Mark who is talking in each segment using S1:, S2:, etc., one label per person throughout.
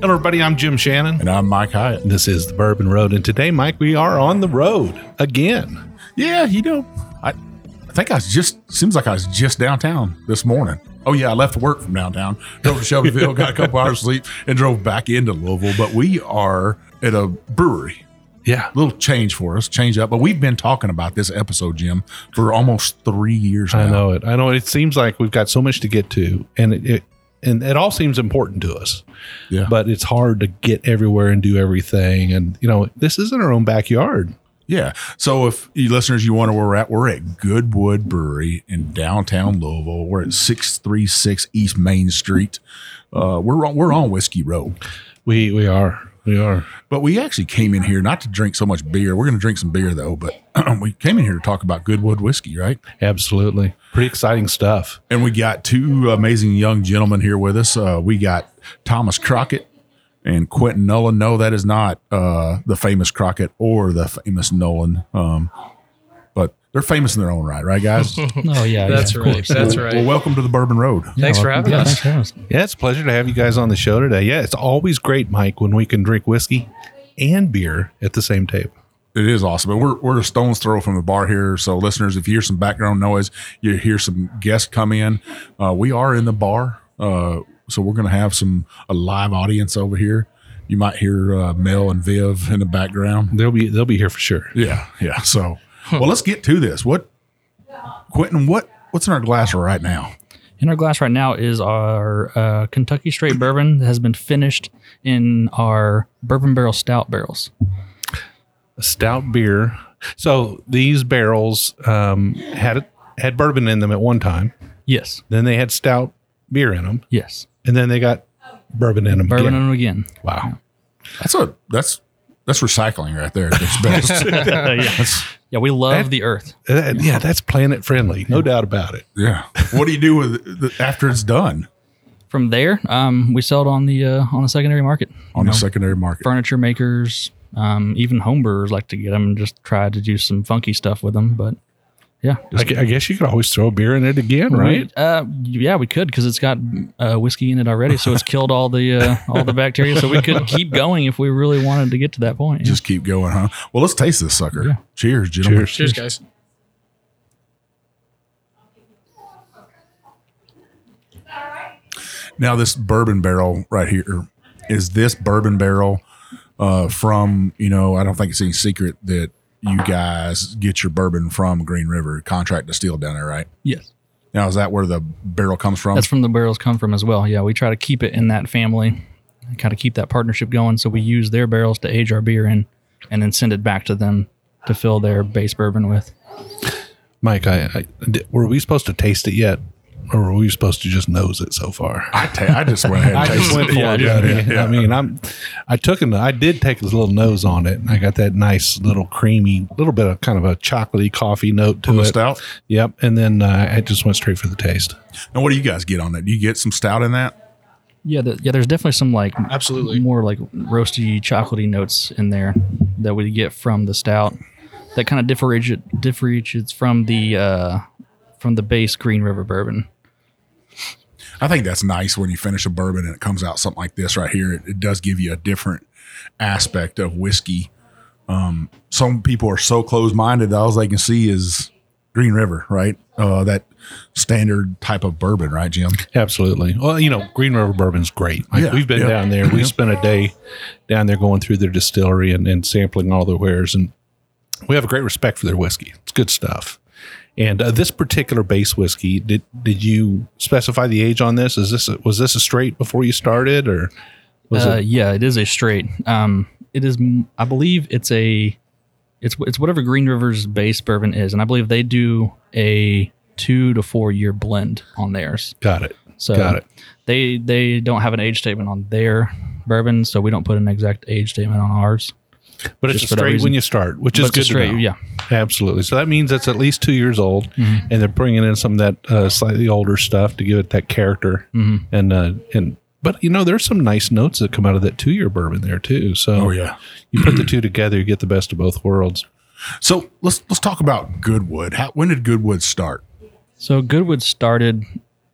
S1: Hello, everybody. I'm Jim Shannon.
S2: And I'm Mike Hyatt.
S1: This is the Bourbon Road. And today, Mike, we are on the road again.
S2: Yeah, you know, I, I think I was just, seems like I was just downtown this morning. Oh, yeah, I left work from downtown, drove to Shelbyville, got a couple hours sleep, and drove back into Louisville. But we are at a brewery.
S1: Yeah.
S2: little change for us, change up. But we've been talking about this episode, Jim, for almost three years now.
S1: I know it. I know it. It seems like we've got so much to get to, and it, it and it all seems important to us.
S2: Yeah.
S1: But it's hard to get everywhere and do everything. And you know, this isn't our own backyard.
S2: Yeah. So if you listeners, you wonder where we're at, we're at Goodwood Brewery in downtown Louisville. We're at 636 East Main Street. Uh, we're on, we're on Whiskey Road.
S1: We we are. We are.
S2: But we actually came in here not to drink so much beer. We're going to drink some beer though, but we came in here to talk about Goodwood whiskey, right?
S1: Absolutely. Pretty exciting stuff.
S2: And we got two amazing young gentlemen here with us. Uh, we got Thomas Crockett and Quentin Nolan. No, that is not uh, the famous Crockett or the famous Nolan. Um, they're famous in their own right, right, guys?
S3: Oh yeah,
S4: That's
S3: yeah,
S4: right. That's
S2: well,
S4: right.
S2: well, welcome to the Bourbon Road.
S4: Thanks for having
S3: yeah,
S4: us.
S3: thanks for having us.
S1: Yeah, it's a pleasure to have you guys on the show today. Yeah, it's always great, Mike, when we can drink whiskey and beer at the same table.
S2: It is awesome. And we're, we're a stone's throw from the bar here. So, listeners, if you hear some background noise, you hear some guests come in, uh, we are in the bar. Uh, so, we're going to have some a live audience over here. You might hear uh, Mel and Viv in the background.
S1: They'll be they'll be here for sure.
S2: Yeah. Yeah. So, well, let's get to this. What, Quentin, what, what's in our glass right now?
S3: In our glass right now is our uh, Kentucky Straight Bourbon that has been finished in our Bourbon Barrel Stout barrels.
S1: a stout beer. So these barrels um, had had bourbon in them at one time.
S3: Yes,
S1: Then they had stout beer in them,
S3: yes,
S1: and then they got bourbon in them.
S3: bourbon
S1: again.
S3: in them again.
S1: Wow.
S2: That's a, that's, that's recycling right there. at its best.
S3: yeah. yeah, we love
S1: That-
S3: the earth.
S1: Uh, yeah, that's planet friendly, no doubt about it.
S2: yeah. What do you do with it after it's done
S3: From there, um, we sell it on the uh, on the secondary market.
S2: on
S3: You
S2: the
S3: know,
S2: secondary market?
S3: furniture makers, um, even homebrewers like to get them and just try to do some funky stuff with them. But yeah,
S1: I, gu- I guess you could always throw a beer in it again, right?
S3: We- uh, yeah, we could because it's got uh, whiskey in it already, so it's killed all the uh, all the bacteria. So we could keep going if we really wanted to get to that point. yeah.
S2: Just keep going, huh? Well, let's taste this sucker.
S3: Yeah.
S2: Cheers, gentlemen.
S1: Cheers.
S4: Cheers, guys.
S2: Now, this bourbon barrel right here is this bourbon barrel uh, from, you know, I don't think it's any secret that you guys get your bourbon from Green River contract to distilled down there, right?
S3: yes,
S2: Now, is that where the barrel comes from?
S3: that's from the barrels come from as well. Yeah, we try to keep it in that family, kind of keep that partnership going. So we use their barrels to age our beer in, and then send it back to them to fill their base bourbon with.
S1: Mike, I, I di- were we supposed to taste it yet, or were we supposed to just nose it so far?
S2: I, ta- I just went ahead and
S1: I just
S2: tasted
S1: went
S2: it.
S1: for
S2: Yeah,
S1: it,
S2: yeah, yeah, yeah.
S1: I mean, I'm, I took an, I did take a little nose on it, and I got that nice little creamy, little bit of kind of a chocolatey coffee note to
S2: the
S1: it.
S2: stout?
S1: Yep, and then uh, I just went straight for the taste.
S2: And what do you guys get on that? Do you get some stout in that?
S3: Yeah, the, yeah. There's definitely some like
S4: Absolutely.
S3: more like roasty, chocolatey notes in there that we get from the stout. That kind of differentiate differentiates from the uh, from the base Green River bourbon.
S2: I think that's nice when you finish a bourbon and it comes out something like this right here. It, it does give you a different aspect of whiskey. Um, some people are so close minded that all they can see is Green River, right? Uh, that standard type of bourbon, right, Jim?
S1: Absolutely. Well, you know, Green River Bourbon's great. Like,
S2: Yeah,
S1: we've been
S2: yeah.
S1: down there. We spent a day down there going through their distillery and, and sampling all their wares, and we have a great respect for their whiskey. It's good stuff. And uh, this particular base whiskey, did did you specify the age on this? Is this a, was this a straight before you started, or was
S3: Uh,
S1: it?
S3: yeah, it is a straight. Um, it is, I believe it's a. It's it's whatever Green River's base bourbon is, and I believe they do a two to four year blend on theirs.
S1: Got it.
S3: So
S1: Got it.
S3: They they don't have an age statement on their bourbon, so we don't put an exact age statement on ours.
S1: But it's a straight when you start, which is good
S3: straight,
S1: to know.
S3: yeah.
S1: Absolutely. So that means it's at least two years old,
S3: Mm-hmm.
S1: and they're bringing in some of that uh, slightly older stuff to give it that character.
S3: Mm-hmm.
S1: And uh, and but you know, there's some nice notes that come out of that two year bourbon there too. So
S2: Oh yeah.
S1: you put the two together, you get the best of both worlds.
S2: So let's let's talk about Goodwood. How, when did Goodwood start?
S3: So Goodwood started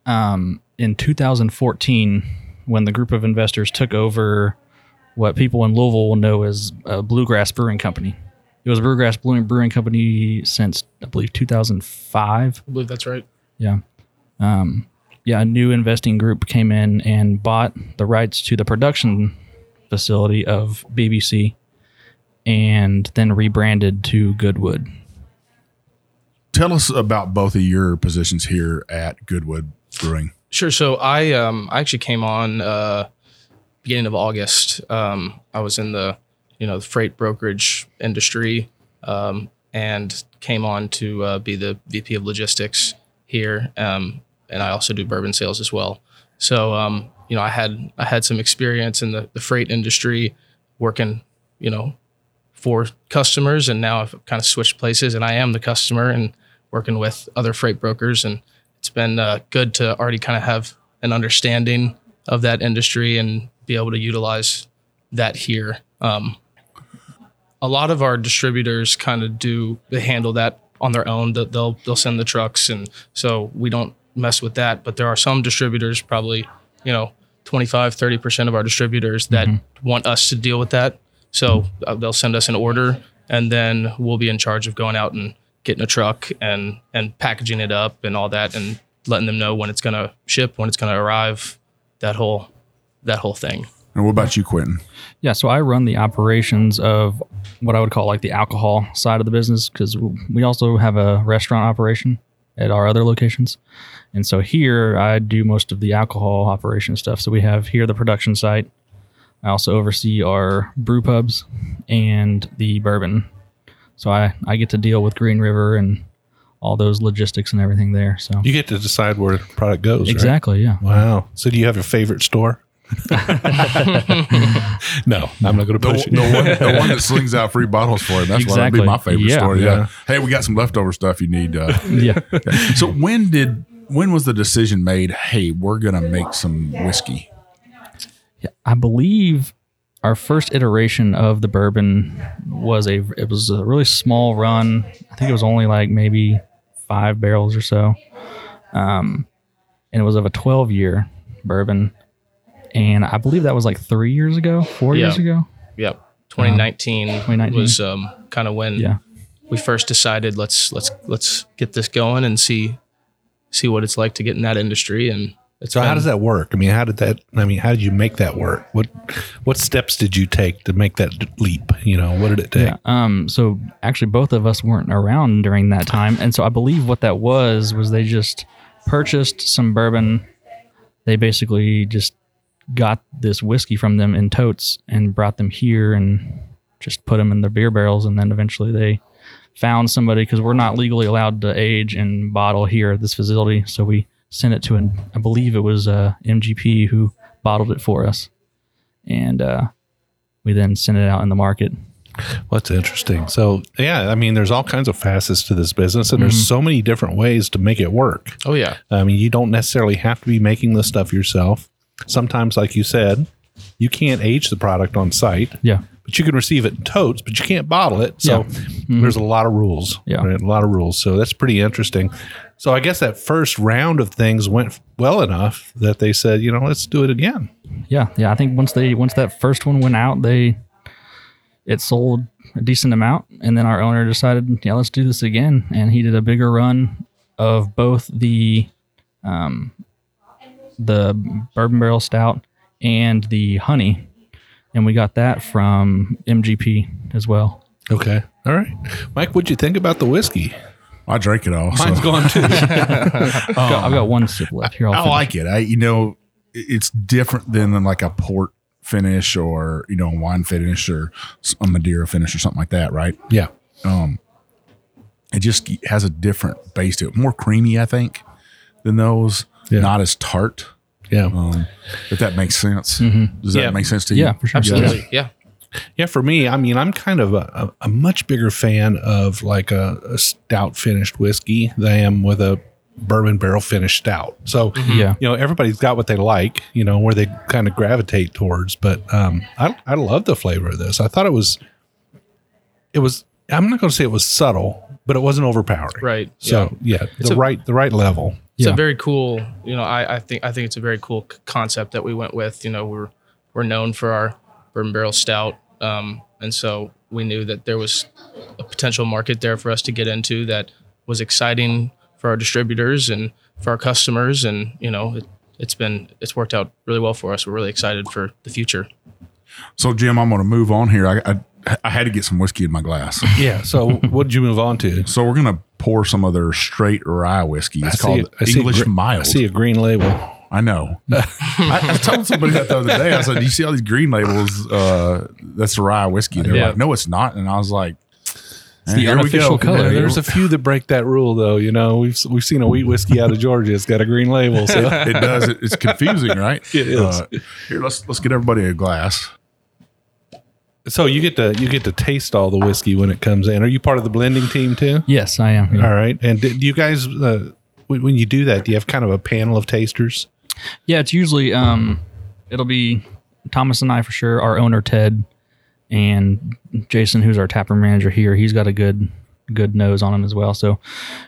S3: um, in 2014 when the group of investors took over what people in Louisville will know as a Bluegrass Brewing Company. It was a Bluegrass Brewing Brewing Company since I believe 2005.
S4: I believe that's right.
S3: Yeah. Um, yeah, a new investing group came in and bought the rights to the production facility of BBC and then rebranded to Goodwood.
S2: Tell us about both of your positions here at Goodwood Brewing.
S4: Sure. So I um I actually came on uh beginning of August. Um I was in the you know the freight brokerage industry um and came on to uh, be the VP of logistics here. Um and I also do bourbon sales as well. So um you know I had I had some experience in the, the freight industry working, you know, for customers and now I've kind of switched places and I am the customer and working with other freight brokers and it's been uh, good to already kind of have an understanding of that industry and be able to utilize that here. Um, a lot of our distributors kind of do they handle that on their own. They'll they'll send the trucks, and so we don't mess with that. But there are some distributors, probably you know 25, 30 percent of our distributors that want us to deal with that. So uh, they'll send us an order, and then we'll be in charge of going out and getting a truck and and packaging it up and all that, and letting them know when it's going to ship, when it's going to arrive, that whole that whole thing.
S2: And what about you, Quentin?
S3: Yeah, so I run the operations of what I would call like the alcohol side of the business because we also have a restaurant operation at our other locations. And so here I do most of the alcohol operation stuff. So we have here the production site. I also oversee our brew pubs and the bourbon. So I, I get to deal with Green River and all those logistics and everything there. So
S1: You get to decide where the product goes. right?
S3: exactly, yeah.
S1: Wow. So do you have a favorite store? no, I'm not going to
S2: The,
S1: push
S2: the,
S1: it.
S2: one, the one that slings out free bottles for it. That's what would be my favorite
S3: Yeah.
S2: story. Yeah.
S1: Yeah.
S2: Hey, we got some leftover stuff you need. Uh,
S3: Yeah.
S2: so when did when was the decision made? Hey, we're gonna make some whiskey.
S3: Yeah, I believe our first iteration of the bourbon was a it was a really small run. I think it was only like maybe five barrels or so, um, and it was of a twelve year bourbon. And I believe that was like three years ago, four years
S4: Yeah.
S3: ago.
S4: Yep. 2019,
S3: 2019.
S4: was um, kind of when
S3: Yeah.
S4: we first decided let's let's let's get this going and see see what it's like to get in that industry and it's
S1: So how does that work? I mean, how did that? I mean, how did you make that work? What what steps did you take to make that leap? You know, what did it take?
S3: Yeah. Um. So actually, both of us weren't around during that time, and so I believe what that was was they just purchased some bourbon. They basically just got this whiskey from them in totes and brought them here and just put them in their beer barrels, and then eventually they found somebody because we're not legally allowed to age and bottle here at this facility, so we sent it to an I believe it was uh, MGP who bottled it for us, and uh, we then sent it out in the market.
S1: What's interesting? So yeah, I mean, there's all kinds of facets to this business, and there's so many different ways to make it work.
S4: Oh yeah.
S1: I mean, you don't necessarily have to be making this stuff yourself. Sometimes, like you said, you can't age the product on site,
S3: Yeah.
S1: but you can receive it in totes, but you can't bottle it. So there's a lot of rules.
S3: Yeah.
S1: right? a lot of rules. So that's pretty interesting. So I guess that first round of things went well enough that they said, you know, let's do it again.
S3: Yeah, yeah. I think once they once that first one went out, they it sold a decent amount, and then our owner decided, yeah, let's do this again, and he did a bigger run of both the um, the bourbon barrel stout and the honey, and we got that from MGP as well.
S1: Okay. All right. Mike, what'd you think about the whiskey?
S2: I drank it all. so-
S1: Mine's gone too.
S3: I've, got, I've got one sip left here. I'll
S2: I
S3: finish.
S2: like it. I you know it's different than like a port finish or you know a wine finish or a Madeira finish or something like that, right?
S1: yeah.
S2: Um, it just has a different base to it, more creamy, I think, than those.
S1: Yeah.
S2: Not as tart.
S1: Yeah.
S2: Um, if that makes sense. Does that
S1: Yeah.
S2: make sense to you?
S3: Yeah, for sure.
S4: Absolutely. Yeah.
S1: Yeah, for me, I mean, I'm kind of a, a, a much bigger fan of like a, a stout finished whiskey than I am with a bourbon barrel finished stout. So,
S3: Yeah.
S1: you know, everybody's got what they like, you know, where they kind of gravitate towards. But um, I, I love the flavor of this. I thought it was, it was, I'm not going to say it was subtle, but it wasn't overpowering.
S4: Right.
S1: So, yeah,
S4: It's
S1: the
S4: a-
S1: right, the right level.
S4: It's
S3: Yeah.
S4: a very cool you know I, I think i think it's a very cool c- concept that we went with you know we're we're known for our bourbon barrel stout um, and so we knew that there was a potential market there for us to get into that was exciting for our distributors and for our customers and you know it, it's been it's worked out really well for us we're really excited for the future
S2: So Jim, I'm going to move on here. I, I I had to get some whiskey in my glass,
S1: Yeah. So, what did you move on to?
S2: so we're going to pour some of their straight rye whiskey. It's
S1: I
S2: called
S1: a
S2: English
S1: gre-
S2: Mild.
S1: I see a green label.
S2: I know. I, I told somebody that the other day. I said, Do "You see all these green labels? Uh, that's rye whiskey." They're
S4: Yeah.
S2: like, "No, it's not." And I was like,
S3: the
S2: "Eh, here we
S3: unofficial color.
S1: There's a few that break that rule, though. You know, we've we've seen a wheat whiskey out of Georgia. It's got a green label. So
S2: it does. It, it's confusing, right?
S1: It is.
S2: Uh, here, let's let's get everybody a glass.
S1: So you get to you get to taste all the whiskey when it comes in. Are you part of the blending team too?
S3: Yes, I am. yeah.
S1: All right. And do you guys uh, when, when you do that, do you have kind of a panel of tasters?
S3: Yeah, it's usually um, it'll be Thomas and I for sure. Our owner Ted and Jason, who's our taproom manager here, he's got a good good nose on him as well. So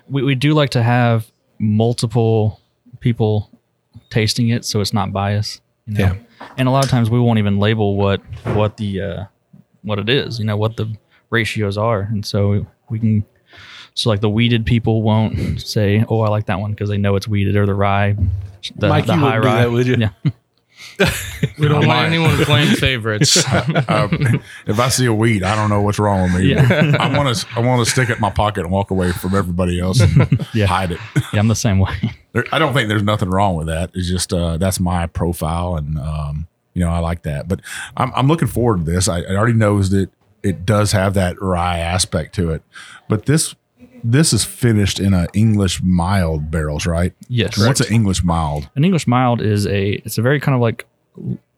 S3: we, we do like to have multiple people tasting it, so it's not biased. You know?
S1: Yeah.
S3: And a lot of times we won't even label what what the uh, what it is. You know what the ratios are, and so we can. So like the wheated people won't say, "Oh, I like that one" because they know it's wheated, or the rye, the,
S1: Mike,
S3: the
S1: you
S3: high
S1: wouldn't
S3: rye.
S1: that, would you?
S3: Yeah.
S4: we don't want anyone playing favorites
S2: Uh, if I see a weed, I don't know what's wrong with me.
S3: Yeah.
S2: I want to I want to stick it in my pocket and walk away from everybody else and
S3: Yeah.
S2: hide it.
S3: Yeah, I'm the same way.
S2: There, I don't think there's nothing wrong with that. It's just uh, that's my profile, and um, you know I like that. But I'm, I'm looking forward to this. I, I already knows that it does have that rye aspect to it, but this this is finished in a English mild barrels, right?
S3: Yes.
S2: What's an English mild?
S3: An English mild is a it's a very kind of like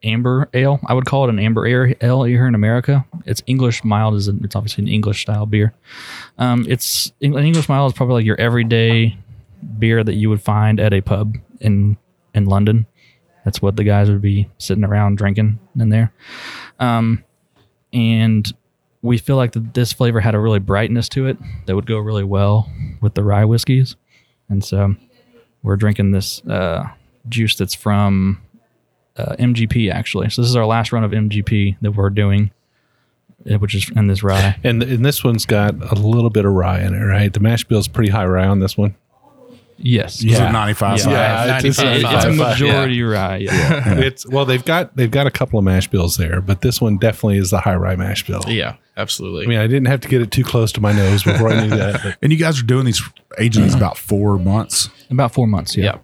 S3: amber ale. I would call it an amber ale here in America. It's English mild is an, it's obviously an English style beer. Um, it's an English mild is probably like your everyday beer that you would find at a pub in in London. That's what the guys would be sitting around drinking in there. Um, and we feel like that this flavor had a really brightness to it that would go really well with the rye whiskeys. And so we're drinking this uh, juice that's from uh, MGP actually. So this is our last run of MGP that we're doing, uh, which is in this rye.
S1: And and this one's got a little bit of rye in it, right? The mash bill is pretty high rye on this one.
S3: Yes.
S2: Is it 95?
S1: Yeah,
S4: Yeah,
S1: it's, it's,
S4: 95.
S3: It's a
S1: it's-
S3: majority rye. Yeah.
S1: it's well, they've got they've got a couple of mash bills there, but this one definitely is the high rye mash bill.
S4: yeah absolutely
S1: I mean, I didn't have to get it too close to my nose before I knew that. But
S2: And you guys are doing these aging these about four months
S3: About four months. Yeah.
S4: yeah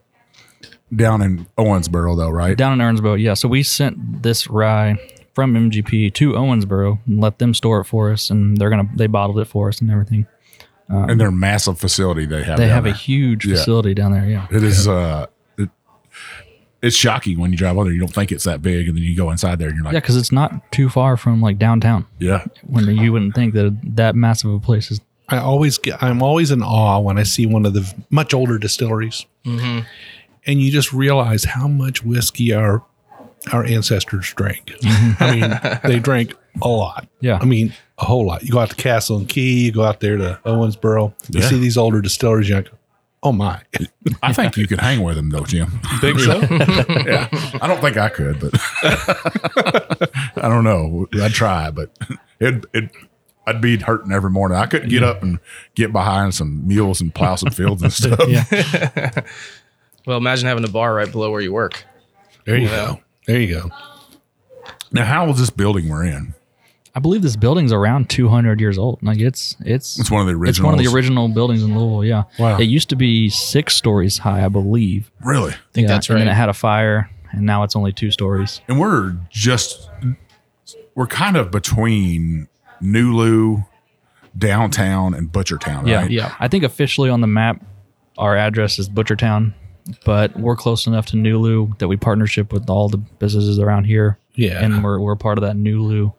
S2: down in Owensboro, though, right?
S3: Down in Owensboro. Yeah. So we sent this rye from MGP to Owensboro and let them store it for us, and they're gonna they bottled it for us and everything.
S2: And their massive facility they have.
S3: They
S2: down
S3: have a huge
S2: Yeah.
S3: facility down there. Yeah.
S2: It is. Uh, it, it's shocking when you drive on there. You don't think it's that big, and then you go inside there, and you're like, Yeah,
S3: because it's not too far from like downtown.
S2: yeah,
S3: When you wouldn't think that that massive of a place is.
S1: I always get I'm always in awe when I see one of the much older distilleries, and you just realize how much whiskey our our ancestors drank. I mean, they drank a lot.
S3: Yeah.
S1: I mean, a whole lot. You go out to Castle and Key, you go out there to Owensboro, you
S2: Yeah.
S1: see these older distilleries, you're like, oh my.
S2: I think you could hang with them though, Jim.
S1: Think so?
S2: yeah, I don't think I could, but I don't know. I'd try, but it it I'd be hurting every morning. I couldn't get up and get behind some mules and plow some fields and stuff.
S3: Yeah.
S4: Well, imagine having a bar right below where you work.
S1: There you
S4: Yeah.
S1: go. There you go.
S2: Now, how old is this building we're in?
S3: I believe this building's around 200 years old. Like it's it's
S2: It's one of the originals.
S3: it's one of the original buildings in Louisville. Yeah.
S1: Wow.
S3: It used to be six stories high, I believe.
S2: Really?
S4: I think
S3: yeah,
S4: that's
S3: And then it had a fire, and now it's only two stories.
S2: And we're just, we're kind of between Nulu, downtown, and Butchertown,
S3: Yeah.
S4: Yeah.
S3: I think officially on the map, our address is Butchertown, but we're close enough to Nulu that we partnership with all the businesses around here,
S1: Yeah.
S3: and we're we're part of that Nulu.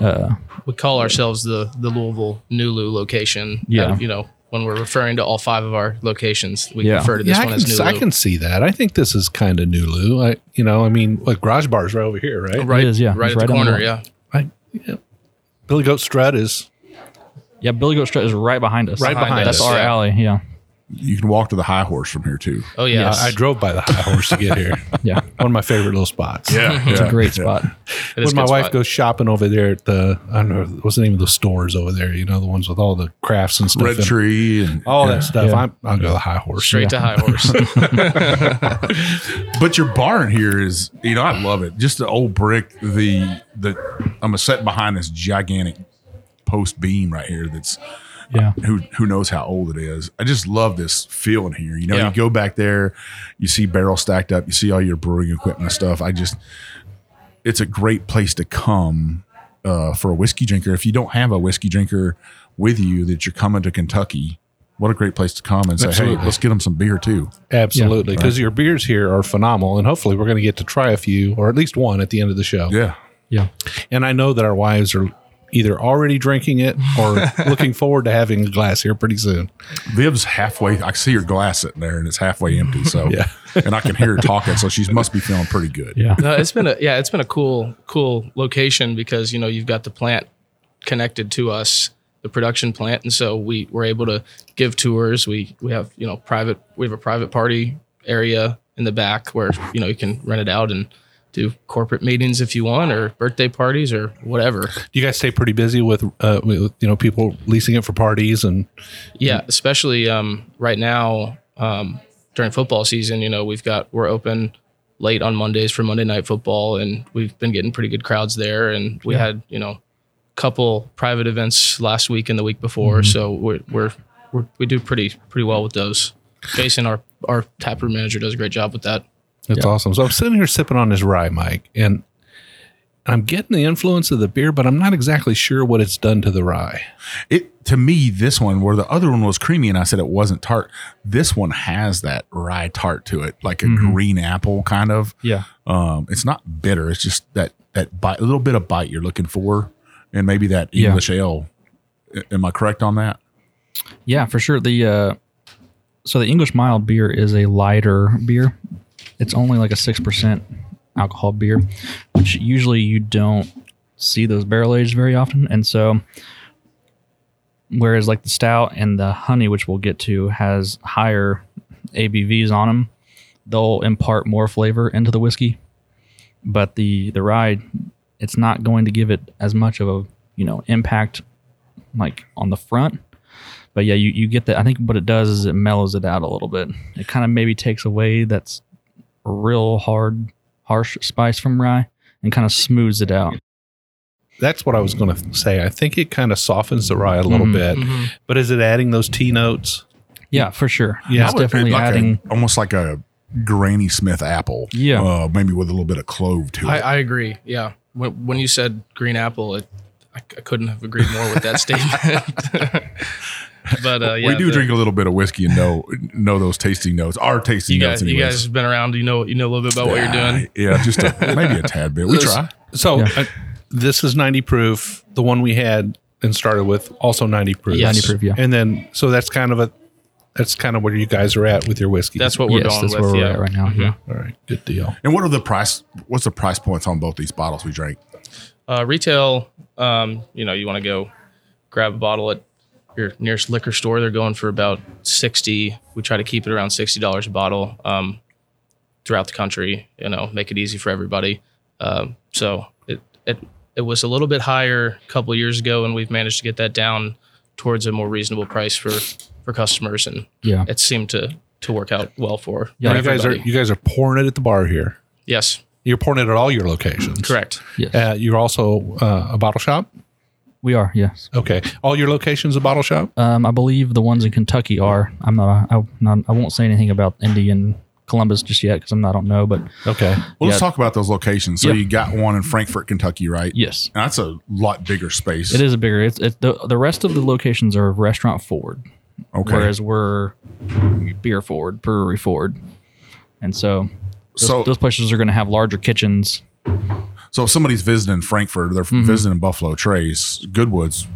S3: Uh,
S4: we call ourselves the the Louisville Nulu location.
S3: Yeah.
S4: Uh, you know, when we're referring to all five of our locations, we
S3: Yeah.
S4: refer to this
S1: yeah, I
S4: one
S1: can,
S4: as Nulu.
S1: I can see that. I think this is kind of Nulu. I, you know, I mean, like garage bars right over here, right?
S4: right,
S3: It is, yeah.
S4: right
S3: It's
S4: at
S3: right on the
S4: corner.
S3: wall.
S4: Yeah,
S1: I, yeah. Billy Goat Strut is
S3: yeah, Billy Goat Strut is right behind us.
S1: Right behind
S3: That's
S1: us,
S3: our
S4: yeah.
S3: alley. Yeah,
S2: You can walk to the high horse from here, too.
S4: oh yeah,
S3: Yes.
S1: I, I drove by the high horse to get here.
S3: yeah.
S1: One of my favorite little spots.
S2: Yeah.
S3: It's a great spot.
S4: It is
S1: When my wife
S4: spot.
S1: goes shopping over there at the, I don't know, what's the name of the stores over there? You know, the ones with all the crafts and stuff.
S2: Red
S1: in-
S2: Tree and
S1: All
S2: yeah.
S1: that stuff.
S3: Yeah.
S1: I'm, I'll go to the high horse.
S4: straight to high horse.
S2: But your barn here is, you know, I love it. Just the old brick. The the I'm a set behind this gigantic post beam right here. That's
S3: Yeah,
S2: who who knows how old it is. I just love this feeling here. You know,
S4: Yeah.
S2: you go back there, you see barrels stacked up, you see all your brewing equipment and stuff. I just, it's a great place to come uh, for a whiskey drinker. If you don't have a whiskey drinker with you that you're coming to Kentucky, what a great place to come and say,
S1: Absolutely.
S2: hey, let's get them some beer too.
S1: Absolutely. Because your beers here are phenomenal. And hopefully we're going to get to try a few or at least one at the end of the show.
S2: Yeah.
S3: yeah.
S1: And I know that our wives are either already drinking it or looking forward to having a glass here pretty soon.
S2: Viv's halfway. I see her glass sitting there and it's halfway empty. So,
S1: Yeah.
S2: and I can hear her talking. So she must be feeling pretty good.
S3: Yeah.
S4: no, it's been a yeah, it's been a cool cool location because you know you've got the plant connected to us, the production plant, and so we were able to give tours. We we have you know private we have a private party area in the back where you know you can rent it out and do corporate meetings if you want or birthday parties or whatever.
S1: Do you guys stay pretty busy with, uh, with you know, people leasing it for parties and
S4: Yeah, especially um, right now um, during football season. You know, we've got we're open late on Mondays for Monday night football, and we've been getting pretty good crowds there. And we had you know a couple private events last week and the week before, so we're, we're we're we do pretty pretty well with those. Jason, our our taproom manager, does a great job with that.
S1: That's awesome. So I'm sitting here sipping on this rye, Mike, and I'm getting the influence of the beer, but I'm not exactly sure what it's done to the rye.
S2: It to me, this one where the other one was creamy, and I said it wasn't tart. This one has that rye tart to it, like a green apple kind of.
S3: Yeah.
S2: Um, it's not bitter. It's just that that bite, a little bit of bite you're looking for, and maybe that
S3: Yeah.
S2: English ale. Am I correct on that?
S3: Yeah, for sure. The uh, so the English mild beer is a lighter beer. It's only like a six percent alcohol beer, which usually you don't see those barrel aged very often. And so, whereas like the stout and the honey, which we'll get to, has higher ABVs on them, they'll impart more flavor into the whiskey. But the the rye, it's not going to give it as much of a you know impact like on the front but yeah, you, you get that. I think what it does is it mellows it out a little bit. It kind of maybe takes away that's real hard, harsh spice from rye and kind of smooths it out.
S1: That's what I was going to say. I think it kind of softens the rye a little
S3: Mhm.
S1: bit, but is it adding those tea notes?
S3: Yeah, for sure.
S1: Yeah.
S3: it's definitely
S2: like a-
S3: adding.
S2: almost like a Granny Smith apple.
S3: Yeah.
S2: uh, maybe with a little bit of clove to
S4: I,
S2: it.
S4: I agree. Yeah, when, when you said green apple, it, I, I couldn't have agreed more with that statement. but uh, yeah,
S2: we do
S4: the-
S2: drink a little bit of whiskey and know know those tasting notes. Our tasting
S4: You
S2: notes,
S4: guys, you guys have been around. You know, you know a little bit about what you're doing.
S2: Yeah, just a, maybe a tad bit. We try.
S1: So
S3: Yeah.
S1: uh, this is 90 proof. The one we had and started with also 90 proof.
S4: Yes.
S3: 90 proof, yeah.
S1: And then, so that's kind of a, that's kind of where you guys are at with your whiskey.
S4: That's what we're
S3: yes,
S4: going
S3: that's
S4: with.
S3: where we're
S4: yeah.
S3: at right now. Yeah.
S1: all right. Good deal.
S2: And what are the price? What's the price points on both these bottles we drank?
S4: Uh, retail, um, you know, you want to go grab a bottle at your nearest liquor store. They're going for about sixty. We try to keep it around sixty dollars a bottle um, throughout the country. You know, make it easy for everybody. Um, so it, it it was a little bit higher a couple of years ago, and we've managed to get that down towards a more reasonable price for for customers, and
S3: Yeah.
S4: it seemed to to work out well for
S3: Yeah,
S1: you guys are you guys are pouring it at the bar here.
S4: yes,
S1: You're pouring it at all your locations.
S4: correct.
S3: Yes.
S1: Uh, you're also uh, a bottle shop.
S3: We are. Yes.
S1: Okay, all your locations a bottle shop.
S3: Um, I believe the ones in Kentucky are. I'm not. I, not, I won't say anything about Indy and Columbus just yet because I'm. I don't know, but
S1: Okay,
S2: Well, let's talk about those locations. So
S3: Yeah.
S2: you got one in Frankfort, Kentucky, right?
S3: yes, and
S2: That's a lot bigger space.
S3: it is a bigger. It's, it's the the rest of the locations are restaurant forward,
S2: Okay.
S3: whereas we're beer forward, brewery forward, and so those,
S2: so,
S3: those places are going to have larger kitchens.
S2: So if somebody's visiting Frankfort, they're
S3: Mm-hmm.
S2: visiting Buffalo Trace, Goodwood's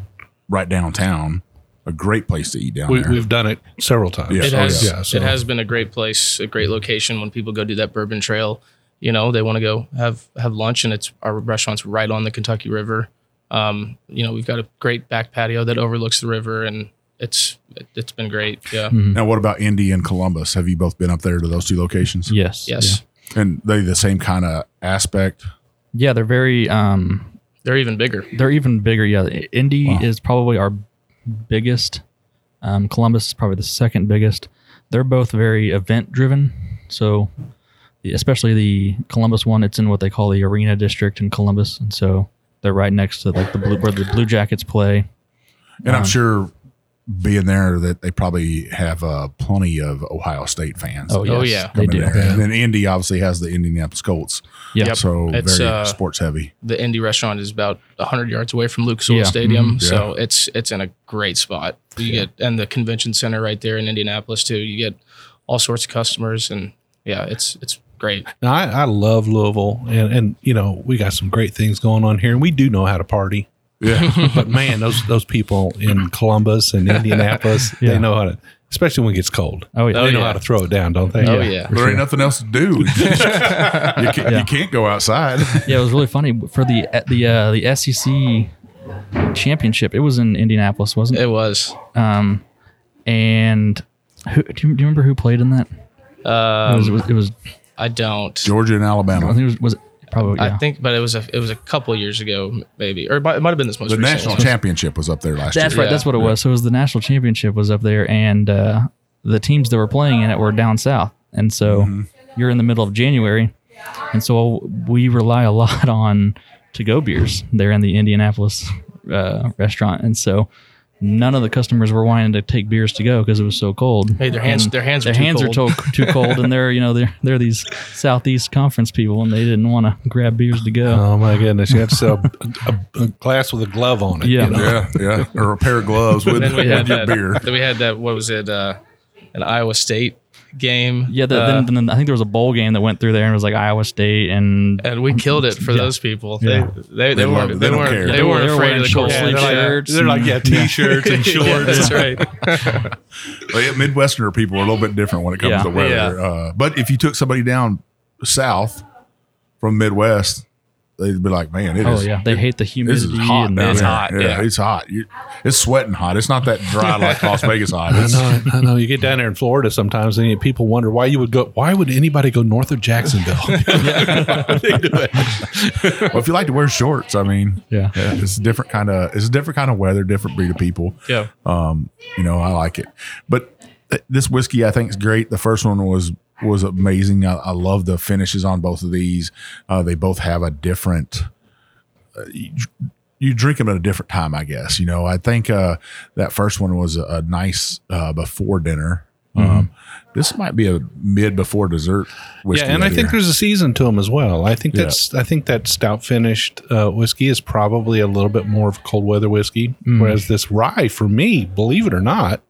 S2: right downtown. A great place to eat down
S1: we,
S2: there.
S1: we've done it several times.
S2: Yeah.
S4: It
S2: Oh,
S4: has
S1: yeah, so-
S4: it has been a great place, a great location when people go do that Bourbon Trail. You know, they want to go have have lunch, and it's our restaurant's right on the Kentucky River. Um, you know, we've got a great back patio that overlooks the river, and it's it, it's been great. Yeah.
S2: now, what about Indy and Columbus? Have you both been up there to those two locations?
S3: Yes.
S4: Yes,
S2: And they the same kind of aspect.
S3: Yeah, they're very. Um,
S4: they're even bigger.
S3: they're even bigger. Yeah, Indy
S2: Wow.
S3: is probably our biggest. Um, Columbus is probably the second biggest. They're both very event driven. So, especially the Columbus one, it's in what they call the Arena District in Columbus, and so they're right next to like the blue where the Blue Jackets play.
S2: And I'm
S3: Um,
S2: sure being there that they probably have uh, plenty of Ohio State fans.
S3: Oh, yes,
S4: Oh, yeah.
S3: they
S2: coming
S3: do.
S2: there. And then Indy obviously has the Indianapolis Colts.
S3: Yeah.
S4: Yep.
S2: So
S4: It's,
S2: very
S4: uh,
S2: sports heavy.
S4: The Indy restaurant is about hundred yards away from Lucas Oil
S3: Yeah.
S4: Stadium,
S2: Mhm.
S4: so it's it's in a great spot. You get and the convention center right there in Indianapolis too. You get all sorts of customers, and yeah, it's it's great.
S1: Now, I, I love Louisville, and and you know we got some great things going on here, and we do know how to party.
S2: Yeah.
S1: But man, those those people in Columbus and Indianapolis,
S3: Yeah.
S1: they know how to, especially when it gets cold.
S3: Oh yeah.
S1: they
S4: Oh,
S1: know
S4: yeah.
S1: how to throw it down, don't they?
S4: Oh yeah,
S2: there ain't nothing else to do. you, can't,
S3: Yeah.
S2: you can't go outside.
S3: yeah, it was really funny for the the uh, the SEC championship. It was in Indianapolis, wasn't it?
S4: it was.
S3: Um, and who, do, you, do you remember who played in that? It
S4: Um,
S3: was, it was, it was
S4: I don't.
S2: Georgia and Alabama.
S3: I think it was, was it probably yeah.
S4: I think, but it was a it was a couple of years ago, maybe, or it might, it might have been this most
S2: The
S4: recent
S2: national
S4: one.
S2: championship was up there last
S3: That's
S2: year.
S3: That's right. That's what it was. So it was the national championship was up there, and uh, the teams that were playing in it were down south, and so
S2: Mm-hmm.
S3: you're in the middle of January, and so we rely a lot on to go beers there in the Indianapolis uh, restaurant, and so none of the customers were wanting to take beers to go because it was so cold.
S4: Hey, their hands
S3: And
S4: their hands
S3: their
S4: are too
S3: hands
S4: cold.
S3: are too, too cold, and they're you know they're they're these southeast conference people, and they didn't want to grab beers to go.
S1: Oh my goodness, you have to sell a, a, a glass with a glove on it.
S3: Yeah.
S1: you know?
S2: Yeah, yeah. Or a pair of gloves with,
S4: then we
S2: with
S4: had
S2: your
S4: that.
S2: beer.
S4: Then we had that. What was it? Uh, an Iowa State game.
S3: Yeah, the,
S4: Uh,
S3: then, then I think there was a bowl game that went through there and it was like Iowa State and
S4: and we killed it for
S3: Yeah.
S4: those people.
S3: Yeah.
S4: They they, they,
S2: They
S4: weren't they,
S2: They don't
S4: weren't
S2: care.
S4: they
S3: They were-
S4: weren't
S3: they
S4: afraid
S3: wearing
S4: of the
S3: short
S4: cold.
S3: sleeve
S1: they're like,
S3: shirts
S1: they're like yeah, t-shirts and shorts.
S4: Yeah, that's right.
S2: Well, yeah, Midwesterner people are a little bit different when it comes
S3: Yeah.
S2: to weather. Uh, but if you took somebody down south from Midwest, they'd be like, "Man, it
S3: oh
S2: is.
S3: yeah, they hate the humidity.
S2: is hot
S3: and
S4: It's hot,
S2: Yeah,
S4: yeah.
S2: it's hot. You, it's sweating hot. It's not that dry like Las Vegas hot.
S1: I
S2: It's,
S1: know, I know. You get down there in Florida sometimes, and people wonder why you would go. Why would anybody go north of Jacksonville? They do it.
S2: well, if you like to wear shorts, I mean,
S3: Yeah.
S2: yeah, it's a different kind of it's a different kind of weather, different breed of people.
S4: Yeah.
S2: Um, you know, I like it. But th- this whiskey, I think, is great. The first one was was amazing. I, I love the finishes on both of these. Uh, they both have a different. Uh, you, you drink them at a different time, I guess. You know, I think uh, that first one was a, a nice uh, before dinner. Um, this might be a mid before dessert whiskey.
S1: yeah, and I
S2: right
S1: think
S2: here.
S1: there's a season to them as well. I think
S2: Yeah.
S1: that's I think that stout finished uh, whiskey is probably a little bit more of a cold weather whiskey,
S2: Mm.
S1: whereas this rye, for me, believe it or not,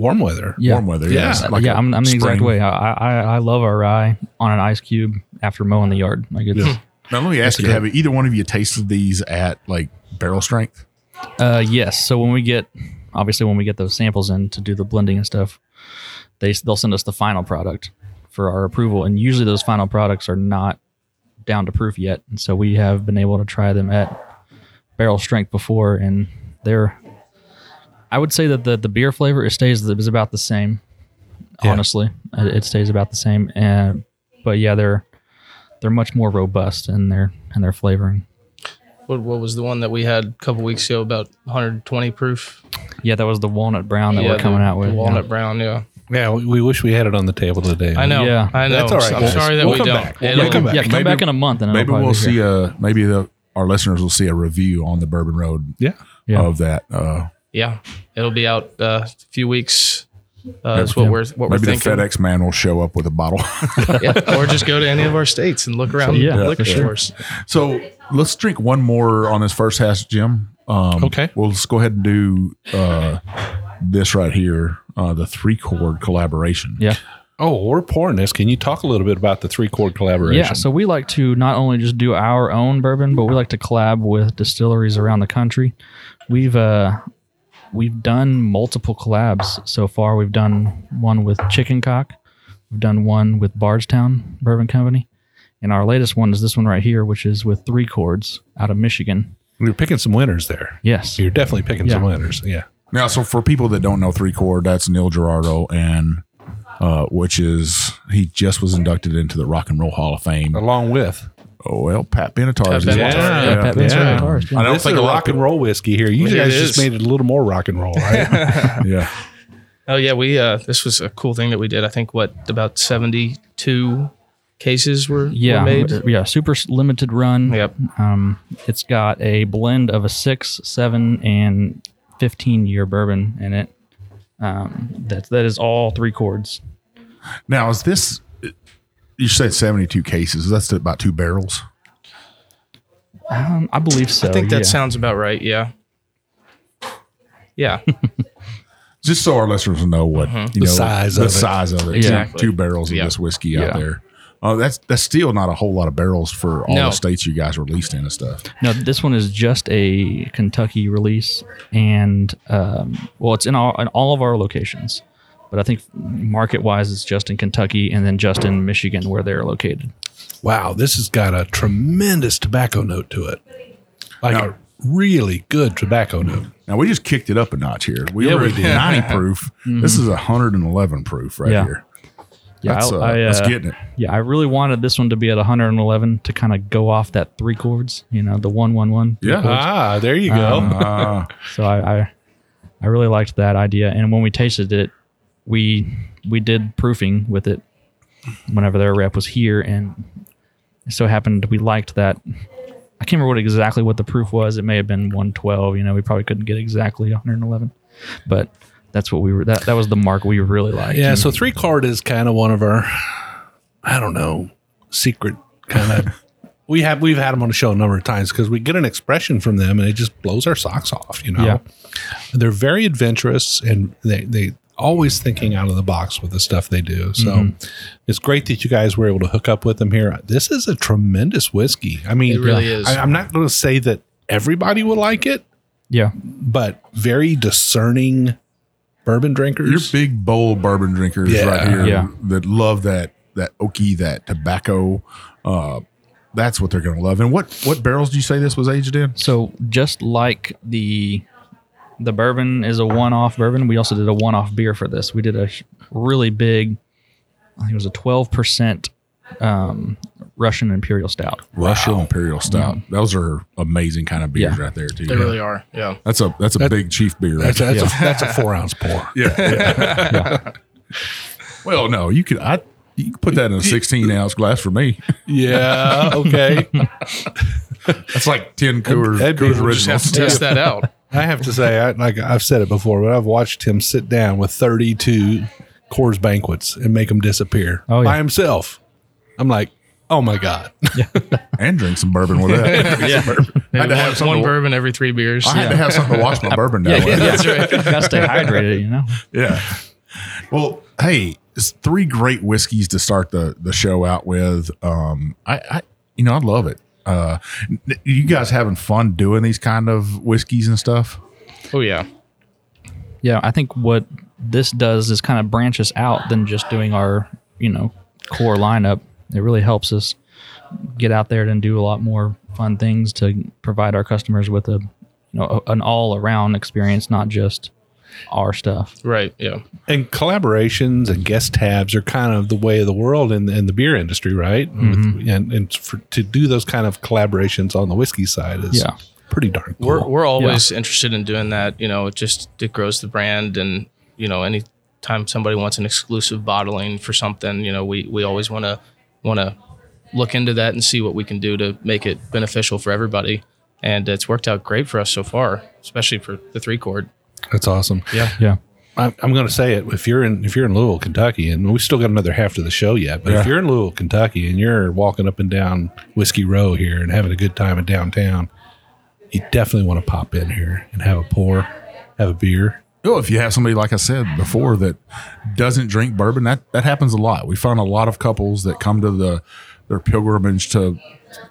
S1: warm weather.
S3: Yeah.
S2: warm weather.
S1: Yeah.
S2: Yeah, like
S3: yeah,
S2: a
S3: I'm, I'm the exact way. I, I I love our rye on an ice cube after mowing the yard. Like it's
S2: Now let me ask you: Have either one of you tasted these at like barrel strength?
S3: uh yes. So when we get obviously when we get those samples in to do the blending and stuff, they they'll send us the final product for our approval, and usually those final products are not down to proof yet, and so we have been able to try them at barrel strength before, and they're. I would say that the the beer flavor it stays is about the same.
S1: Yeah.
S3: Honestly, it it stays about the same, and but yeah, they're they're much more robust in their in their flavoring.
S4: what, what was the one that we had a couple weeks ago about 120 proof?
S3: Yeah, that was the walnut brown that
S4: Yeah,
S3: we're coming
S4: the-
S3: out with.
S4: the
S3: yeah.
S4: walnut brown. Yeah,
S1: Yeah, we, we wish we had it on the table today.
S4: I know.
S3: Yeah.
S4: I know.
S1: That's all right,
S4: I'm
S1: guys.
S4: sorry that
S1: We'll
S4: we
S1: come
S4: don't.
S1: back. We'll
S4: It'll-
S1: come back.
S3: Yeah, come
S2: Maybe-
S3: back in a month and
S2: Maybe we'll see a maybe the our listeners will see a review on the Bourbon Road
S1: Yeah.
S3: Yeah.
S2: of that. Uh,
S4: Yeah, it'll be out uh, a few weeks. Uh, that's what we're what
S2: maybe
S4: we're thinking. the.
S2: FedEx man will show up with a bottle.
S4: Yeah, or just go to any of our states and look around
S3: Yeah,
S4: the liquor
S3: sure.
S4: stores.
S2: so let's drink one more on this first hash, Jim. Um,
S1: Okay.
S2: Well, let's go ahead and do uh, this right here, uh, the three chord collaboration.
S3: Yeah.
S1: Oh, we're pouring this. Can you talk a little bit about the three chord collaboration?
S3: Yeah, so we like to not only just do our own bourbon, but we like to collab with distilleries around the country. We've uh we've done multiple collabs so far. We've done one with Chicken Cock, we've done one with Bardstown Bourbon Company, and our latest one is this one right here, which is with Three Chords out of Michigan.
S1: You're picking some winners there.
S3: Yes.
S1: You're definitely picking some winners. Yeah.
S2: Now, so for people that don't know three chord, that's Neil Giraldo, and uh, which is he just was inducted into the Rock and Roll Hall of Fame.
S1: Along with.
S2: Oh well, Pat Benatar.
S4: Pat
S2: is as well.
S4: Benatar,
S1: Yeah,
S4: yeah.
S3: Pat Benatar,
S1: yeah.
S3: guitarist, yeah.
S2: I don't
S1: this
S2: think
S1: is
S2: a
S1: a
S2: lot of
S1: rock and roll whiskey here. You
S4: It
S1: guys
S4: is.
S1: just made it a little more rock and roll, right?
S2: Yeah.
S4: Oh yeah, we uh, this was a cool thing that we did. I think what about seventy two cases were,
S3: Yeah,
S4: were made.
S3: yeah, super limited run.
S4: Yep.
S3: Um, it's got a blend of a six, seven, and fifteen year bourbon in it. Um, that that is all three chords.
S2: Now, is this? You said seventy-two cases. That's about two barrels.
S3: Um, I believe so.
S4: I think that
S3: yeah.
S4: sounds about right. Yeah. Yeah.
S2: Just so our listeners know what you
S1: The
S2: know,
S1: size
S2: the
S1: of it.
S2: size of it.
S4: Exactly.
S2: Two, two barrels of
S4: Yeah.
S2: this whiskey
S3: Yeah.
S2: out there. Oh, that's that's still not a whole lot of barrels for all
S4: No.
S2: the states you guys released in and stuff.
S3: No, this one is just a Kentucky release, and um, well, it's in all in all of our locations, but I think market wise, it's just in Kentucky and then just in Michigan where they're located.
S1: wow. This has got a tremendous tobacco note to it. Like
S2: Now-
S1: a really good tobacco note.
S2: Now we just kicked it up a notch here. We
S1: Yeah,
S2: were
S1: we did.
S2: 90 proof. This is 111 proof right
S3: Yeah.
S2: here.
S3: Yeah,
S2: That's,
S3: I-
S2: uh,
S3: I,
S2: that's
S3: uh,
S2: getting it.
S3: Yeah, I really wanted this one to be at 111 to kind of go off that three chords, you know, the one one one. three
S2: Yeah.
S3: chords.
S1: Ah, there you go.
S2: Uh,
S3: So I, I I really liked that idea. And when we tasted it, we we did proofing with it whenever their rep was here, and so happened we liked that. I can't remember what exactly what the proof was. It may have been 112. You know, we probably couldn't get exactly 111, but that's what we were. That that was the mark we really liked.
S1: yeah. So three chord is kind of one of our, I don't know, secret kind of. we have we've had them on the show a number of times because we get an expression from them and it just blows our socks off. You know,
S3: Yeah.
S1: they're very adventurous and they they always thinking out of the box with the stuff they do. So
S4: Mm-hmm.
S1: it's great that you guys were able to hook up with them here. This is a tremendous whiskey. I mean,
S4: It really is.
S1: I, I'm not going to say that everybody will like it,
S3: yeah,
S1: but very discerning bourbon drinkers.
S2: you're big bold bourbon drinkers
S1: Yeah.
S2: right here
S3: Yeah.
S2: that love that that oaky, that tobacco. Uh, that's what they're going to love. And what what barrels do you say this was aged in?
S3: So just like the the bourbon is a one-off bourbon, we also did a one-off beer for this. We did a really big, I think it was a twelve percent um, Russian Imperial Stout.
S2: Russian Imperial Stout. Those are amazing kind of beers
S3: Yeah.
S2: right there too.
S4: They really are. Yeah.
S2: That's a that's a big chief beer. Right
S1: that's, a, that's, a, that's a four ounce pour.
S2: Yeah. yeah. well, no, you could I you could put that in a 16 ounce glass for me.
S1: Yeah. Okay.
S2: That's like 10 Coors,
S1: that'd be-
S2: Coors
S1: we'll
S4: Just have to test that out.
S1: I have to say, I, like I've said it before, but I've watched him sit down with 32 Coors banquets and make them disappear
S3: Oh, yeah.
S1: by himself. I'm like, oh my God.
S2: and drink some bourbon with that.
S3: Yeah,
S2: had to have
S4: one, one
S2: to-
S4: bourbon every three beers.
S2: I had to have something to wash my bourbon down with.
S4: That's right.
S3: gotta stay hydrated, you know.
S2: Yeah. Well, hey, it's three great whiskeys to start the the show out with. Um, I, I you know, I love it. Uh, you guys having fun doing these kind of whiskeys and stuff?
S4: Oh yeah.
S3: Yeah, I think what this does is kind of branch us out than just doing our, you know, core lineup. It really helps us get out there and do a lot more fun things to provide our customers with a, you know, an all around experience, not just our stuff.
S4: Right. Yeah.
S1: And collaborations and guest tabs are kind of the way of the world in, in the beer industry, right?
S3: Mhm.
S1: With- and and for, to do those kind of collaborations on the whiskey side is
S3: Yeah.
S1: pretty darn cool.
S4: We're we're always interested in doing that. You know, it just it grows the brand, and you know, anytime somebody wants an exclusive bottling for something, you know, we we always want to want to look into that and see what we can do to make it beneficial for everybody. And it's worked out great for us so far, especially for the three chord.
S1: That's awesome.
S4: Yeah.
S3: Yeah.
S1: I'm, I'm going to say it. If you're in if you're in Louisville, Kentucky, and we still got another half to the show yet, but if you're in Louisville, Kentucky, and you're walking up and down Whiskey Row here and having a good time in downtown, you definitely want to pop in here and have a pour, have a beer.
S2: Oh, if you have somebody like I said before that doesn't drink bourbon, that that happens a lot. We find a lot of couples that come to the their pilgrimage to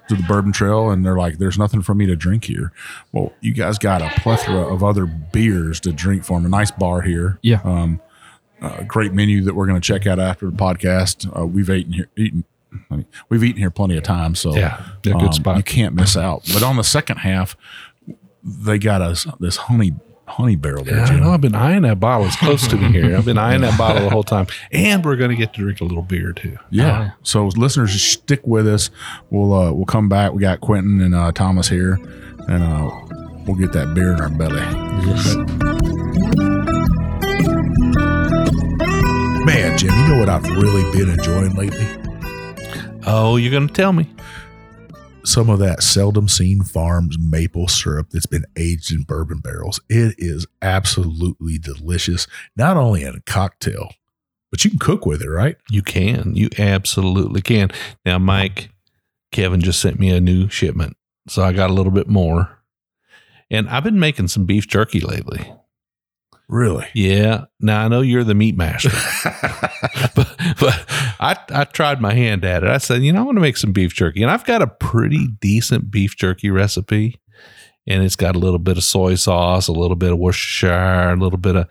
S2: to the bourbon trail and they're like, "There's nothing for me to drink here." Well, you guys got a plethora of other beers to drink from. A nice bar here,
S3: Yeah.
S2: Um, a great menu that we're going to check out after the podcast. Uh, we've eaten here, eaten. I mean, we've eaten here plenty of times, so
S1: Yeah, a good
S2: um,
S1: spot.
S2: You can't miss out. But on the second half, they got us this honey honey barrel there,
S1: Yeah, I know. I've been eyeing that bottle. It's close to me here. I've been eyeing that bottle the whole time, and we're going to get to drink a little beer too.
S2: Yeah. So listeners, just stick with us. We'll uh, we'll come back. We got Quentin and uh, Thomas here, and uh, we'll get that beer in our belly. Yes. Man, Jim, you know what I've really been enjoying lately?
S1: Oh, you're going to tell me?
S2: Some of that seldom seen farms maple syrup that's been aged in bourbon barrels. It is absolutely delicious. Not only in a cocktail, but you can cook with it, right?
S1: You can. You absolutely can. Now, Mike, Kevin just sent me a new shipment, so I got a little bit more. And I've been making some beef jerky lately.
S2: Really?
S1: Yeah. Now I know you're the meat master, but, but I I tried my hand at it. I said, you know, I want to make some beef jerky, and I've got a pretty decent beef jerky recipe, and it's got a little bit of soy sauce, a little bit of Worcestershire, a little bit of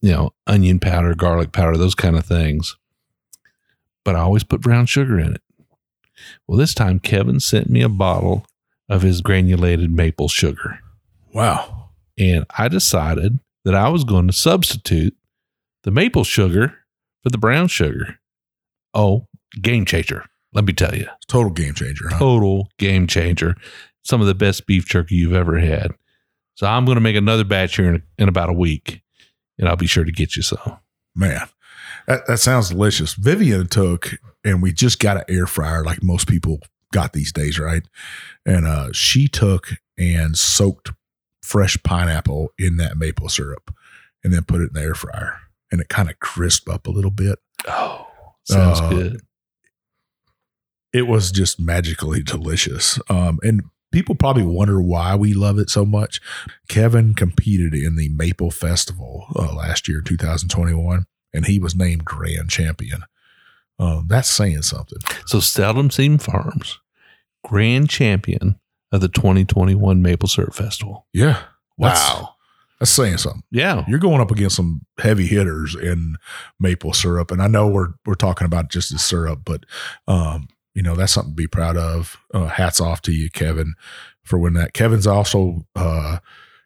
S1: you know onion powder, garlic powder, those kind of things. But I always put brown sugar in it. Well, this time Kevin sent me a bottle of his granulated maple sugar.
S2: Wow.
S1: And I decided that I was going to substitute the maple sugar for the brown sugar. Oh, game changer. Let me tell you,
S2: Total game changer, huh?
S1: total game changer. Some of the best beef jerky you've ever had. So I'm going to make another batch here in, in about a week, and I'll be sure to get you some.
S2: Man, that, that sounds delicious. Vivian took, and we just got an air fryer like most people got these days, right? And uh, she took and soaked fresh pineapple in that maple syrup and then put it in the air fryer. And it kind of crisp up a little bit.
S1: Oh, sounds
S2: Uh,
S1: good.
S2: It was just magically delicious. Um, and people probably wonder why we love it so much. Kevin competed in the Maple Festival uh, last year, 2021, and he was named grand champion. Um, that's saying something.
S1: So Seldom Seen Farms, grand champion of the 2021 Maple Syrup Festival.
S2: Yeah.
S1: Wow.
S2: That's saying something.
S1: Yeah.
S2: You're going up against some heavy hitters in maple syrup. And I know we're we're talking about just the syrup, but um, you know, that's something to be proud of. Uh, hats off to you, Kevin, for winning that. Kevin's also uh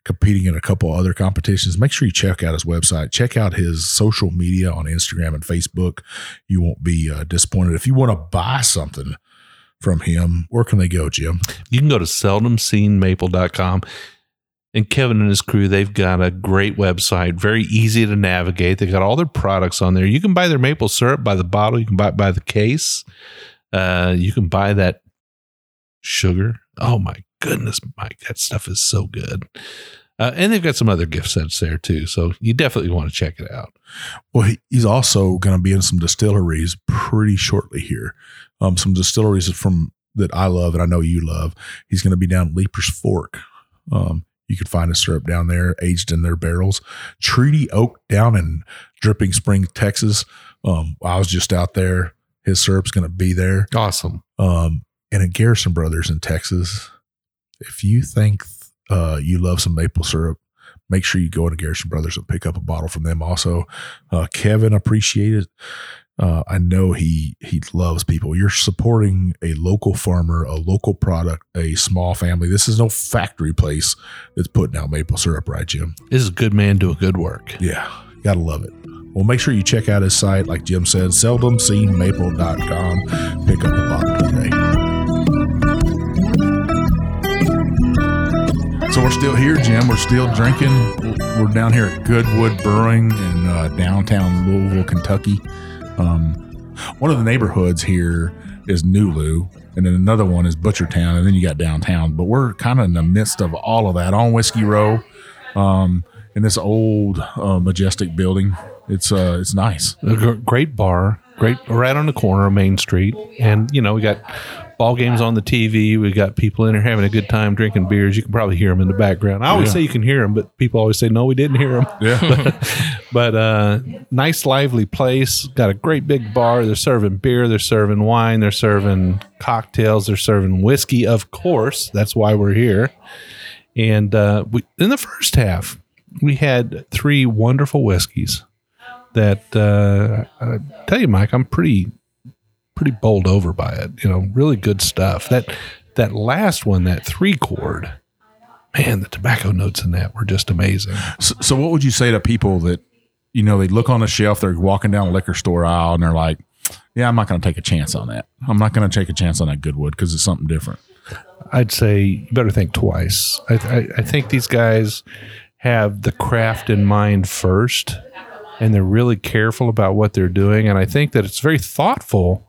S2: competing in a couple other competitions. Make sure you check out his website. Check out his social media on Instagram and Facebook. You won't be uh, disappointed. If you want to buy something from him, where can they go, Jim?
S1: You can go to seldomseenmaple.com. And Kevin and his crew, they've got a great website, very easy to navigate. They've got all their products on there. You can buy their maple syrup by the bottle, you can buy it by the case. Uh, you can buy that sugar. Oh my goodness, Mike, that stuff is so good. Uh, and they've got some other gift sets there too. So you definitely want to check it out.
S2: Well, he's also going to be in some distilleries pretty shortly here. Um, some distilleries from that I love and I know you love. He's going to be down Leiper's Fork. Um, you can find a syrup down there, aged in their barrels. Treaty Oak down in Dripping Spring, Texas. Um, I was just out there. His syrup's going to be there.
S1: Awesome.
S2: Um, and at Garrison Brothers in Texas. If you think uh, you love some maple syrup, make sure you go to Garrison Brothers and pick up a bottle from them. Also, uh, Kevin appreciated uh, I know he he loves people. You're supporting a local farmer, a local product, a small family. This is no factory place that's putting out maple syrup, right, Jim?
S1: This is a good man doing good work.
S2: Yeah, gotta love it. Well, make sure you check out his site, like Jim said, seldomseenmaple.com. Pick up a bottle today. So we're still here, Jim. We're still drinking. We're down here at Goodwood Brewing in uh, downtown Louisville, Kentucky. Um, one of the neighborhoods here is Nulu, and then another one is Butchertown, and then you got downtown. But we're kind of in the midst of all of that on Whiskey Row, um, in this old uh, majestic building. It's uh, it's nice.
S1: A great bar, great right on the corner of Main Street, and you know we got ball games on the TV. We got people in here having a good time drinking beers. You can probably hear them in the background. I always
S2: Yeah.
S1: say you can hear them, but people always say no, we didn't hear them.
S2: Yeah,
S1: But uh, nice, lively place. Got a great big bar. They're serving beer. They're serving wine. They're serving cocktails. They're serving whiskey, of course. That's why we're here. And uh, we, in the first half, we had three wonderful whiskeys. That uh, I tell you, Mike, I'm pretty pretty bowled over by it. You know, really good stuff. That that last one, that three chord, man, the tobacco notes in that were just amazing.
S2: So, so what would you say to people that you know they look on the shelf, they're walking down a liquor store aisle, and they're like, "Yeah, I'm not going to take a chance on that. I'm not going to take a chance on that Goodwood because it's something different."
S1: I'd say you better think twice. I, I, I think these guys have the craft in mind first, and they're really careful about what they're doing. And I think that it's very thoughtful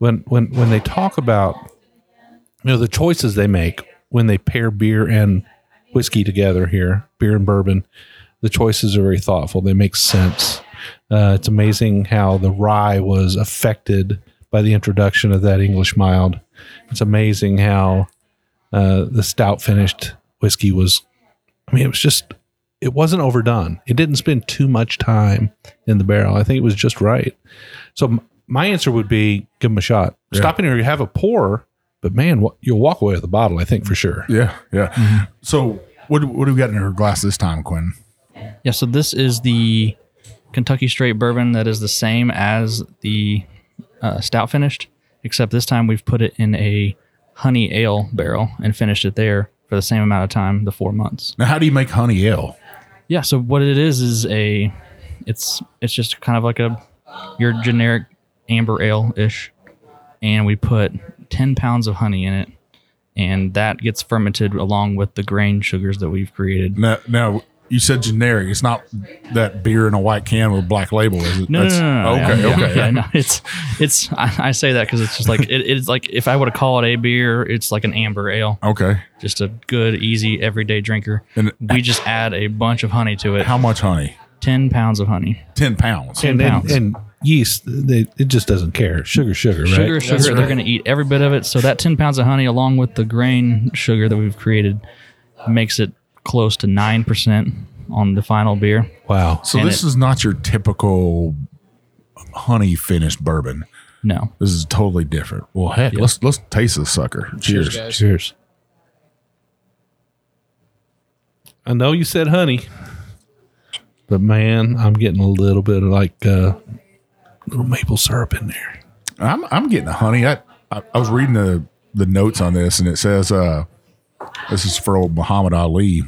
S1: when when when they talk about you know the choices they make when they pair beer and whiskey together here, beer and bourbon. The choices are very thoughtful. They make sense. Uh, it's amazing how the rye was affected by the introduction of that English mild. It's amazing how uh, the stout finished whiskey was. I mean, it was just. It wasn't overdone. It didn't spend too much time in the barrel. I think it was just right. So my answer would be give them a shot.
S2: Yeah.
S1: Stop in here. You have a pour, but man, what, you'll walk away with a bottle. I think for sure.
S2: Yeah, yeah. So what what do we got in her glass this time, Quinn?
S3: Yeah, so this is the Kentucky Straight Bourbon that is the same as the uh, stout finished, except this time we've put it in a honey ale barrel and finished it there for the same amount of time, the four months.
S2: Now, how do you make honey ale?
S3: Yeah, so what it is is a, it's it's just kind of like a your generic amber ale ish, and we put ten pounds of honey in it, and that gets fermented along with the grain sugars that we've created.
S2: Now, now you said generic. It's not that beer in a white can with a black label, is it?
S3: No, no,
S2: That's-
S3: no, no, no.
S2: Okay,
S3: yeah,
S2: okay.
S3: Yeah, no, it's it's. I, I say that because it's just like it, it's like if I were to call it a beer, it's like an amber ale,
S2: Okay.
S3: just a good, easy, everyday drinker.
S2: And
S3: We just add a bunch of honey to it.
S2: how much honey?
S3: Ten pounds of honey.
S2: Ten pounds.
S1: and,
S3: pounds.
S1: and, and yeast, they, it just doesn't care. Sugar, sugar, right?
S3: Sugar, sugar. They're going to eat every bit of it. So that ten pounds of honey, along with the grain sugar that we've created, makes it close to nine percent on the final beer.
S1: Wow.
S2: So
S3: And
S2: this
S3: it-
S2: is not your typical honey finished bourbon.
S3: No,
S2: This is totally different. Well, heck, let's let's taste this sucker. Cheers.
S4: guys.
S1: Cheers. I know you said honey, but man, I'm getting a little bit of like uh, little maple syrup in there.
S2: I'm I'm getting a honey. I, I I was reading the the notes on this, and it says uh, this is for old Muhammad Ali.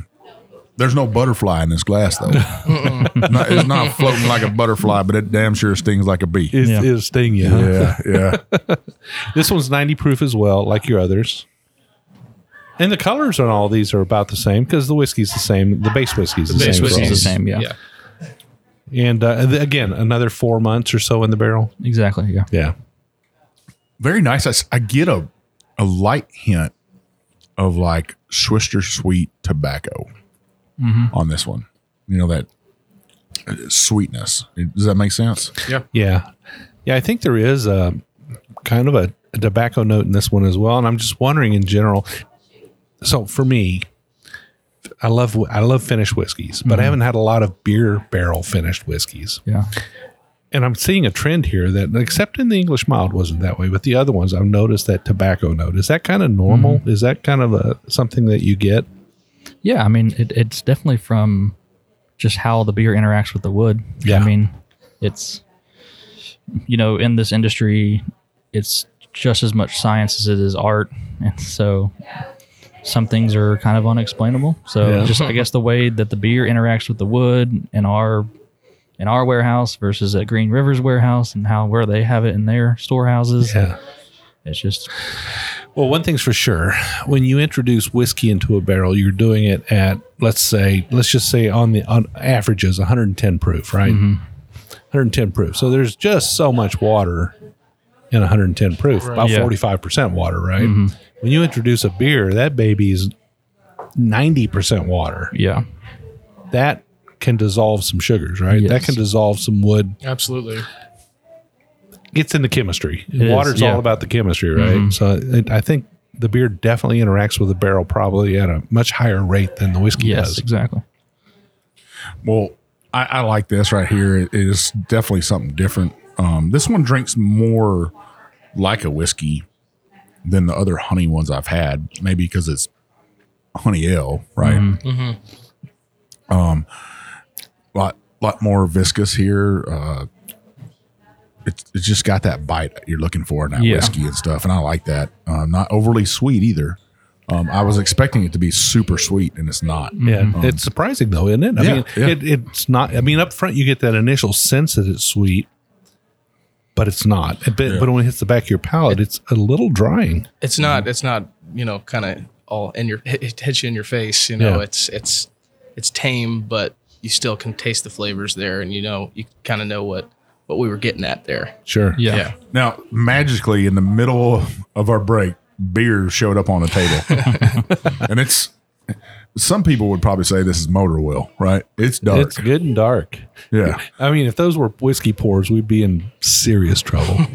S2: There's no butterfly in this glass though. Not- it's not floating like a butterfly, but it damn sure stings like a bee.
S1: It,
S3: Yeah.
S1: It'll sting you. huh?
S2: yeah, yeah.
S1: This one's 90 proof as well, like your others. And the colors on all these are about the same because the whiskey's the same. The base whiskey's the,
S4: Base
S1: same. for
S3: whiskey's
S1: all
S3: the
S1: these.
S3: same, yeah.
S4: Yeah.
S1: And uh, again, another four months or so in the barrel.
S3: exactly. Yeah.
S1: Yeah.
S2: Very nice. I get a a light hint of like Swisher sweet tobacco on this one. You know that uh, sweetness. Does that make sense?
S4: Yeah.
S1: Yeah. Yeah. I think there is a kind of a, a tobacco note in this one as well. And I'm just wondering in general. So for me, I love I love finished whiskeys, but I mm-hmm. haven't had a lot of beer barrel finished whiskeys.
S3: Yeah.
S1: And I'm seeing a trend here that, except in the English mild, wasn't that way. But the other ones, I've noticed that tobacco note. Is that kind of normal? Mm-hmm. Is that kind of a something that you get?
S3: Yeah, I mean, it, it's definitely from just how the beer interacts with the wood.
S1: Yeah.
S3: I mean, it's you know, in this industry, it's just as much science as it is art, and so some things are kind of unexplainable. So
S1: Yeah.
S3: just I guess the way that the beer interacts with the wood in our in our warehouse versus at Green River's warehouse and how where they have it in their storehouses.
S1: Yeah.
S3: It's just
S1: Well, one thing's for sure. When you introduce whiskey into a barrel, you're doing it at let's say, let's just say on the on averages 110 proof, right? Mm-hmm. 110 proof. So there's just so much water in 110 proof, about
S3: Yeah.
S1: 45% water, right? Mm-hmm. When you introduce a beer, that baby's 90% water.
S3: yeah.
S1: That can dissolve some sugars, right? That can dissolve some wood.
S4: Absolutely.
S1: Gets into chemistry.
S3: It is,
S1: Water's
S3: yeah.
S1: all about the chemistry, right? Mm-hmm. So it, I think the beer definitely interacts with the barrel probably at a much higher rate than the whiskey
S3: Yes,
S1: does.
S3: exactly.
S2: Well, I, I like this right here. It is definitely something different. Um, this one drinks more like a whiskey than the other honey ones I've had. Maybe because it's honey ale, right? Um, lot lot more viscous here. Uh, it's it's just got that bite you're looking for in that
S3: Yeah.
S2: whiskey and stuff, and I like that. Uh, not overly sweet either. Um, I was expecting it to be super sweet, and it's not.
S1: Yeah, it's surprising though, isn't it? I
S2: Yeah,
S1: mean,
S2: yeah.
S1: It, it's not. I mean, up front you get that initial sense that it's sweet, but it's not. But, but when it hits the back of your palate, it's a little drying.
S4: It's not. Mm-hmm. It's not. You know, kind of all in your. It hits you in your face. You know,
S1: Yeah.
S4: it's it's it's tame, but you still can taste the flavors there, and you know, you kind of know what what we were getting at there.
S1: Sure.
S3: Yeah.
S4: Yeah.
S2: Now, magically, in the middle of our break, beer showed up on the table, and it's. Some people would probably say this is motor oil, right? It's dark.
S1: It's good and dark.
S2: yeah.
S1: I mean, if those were whiskey pours, we'd be in serious trouble.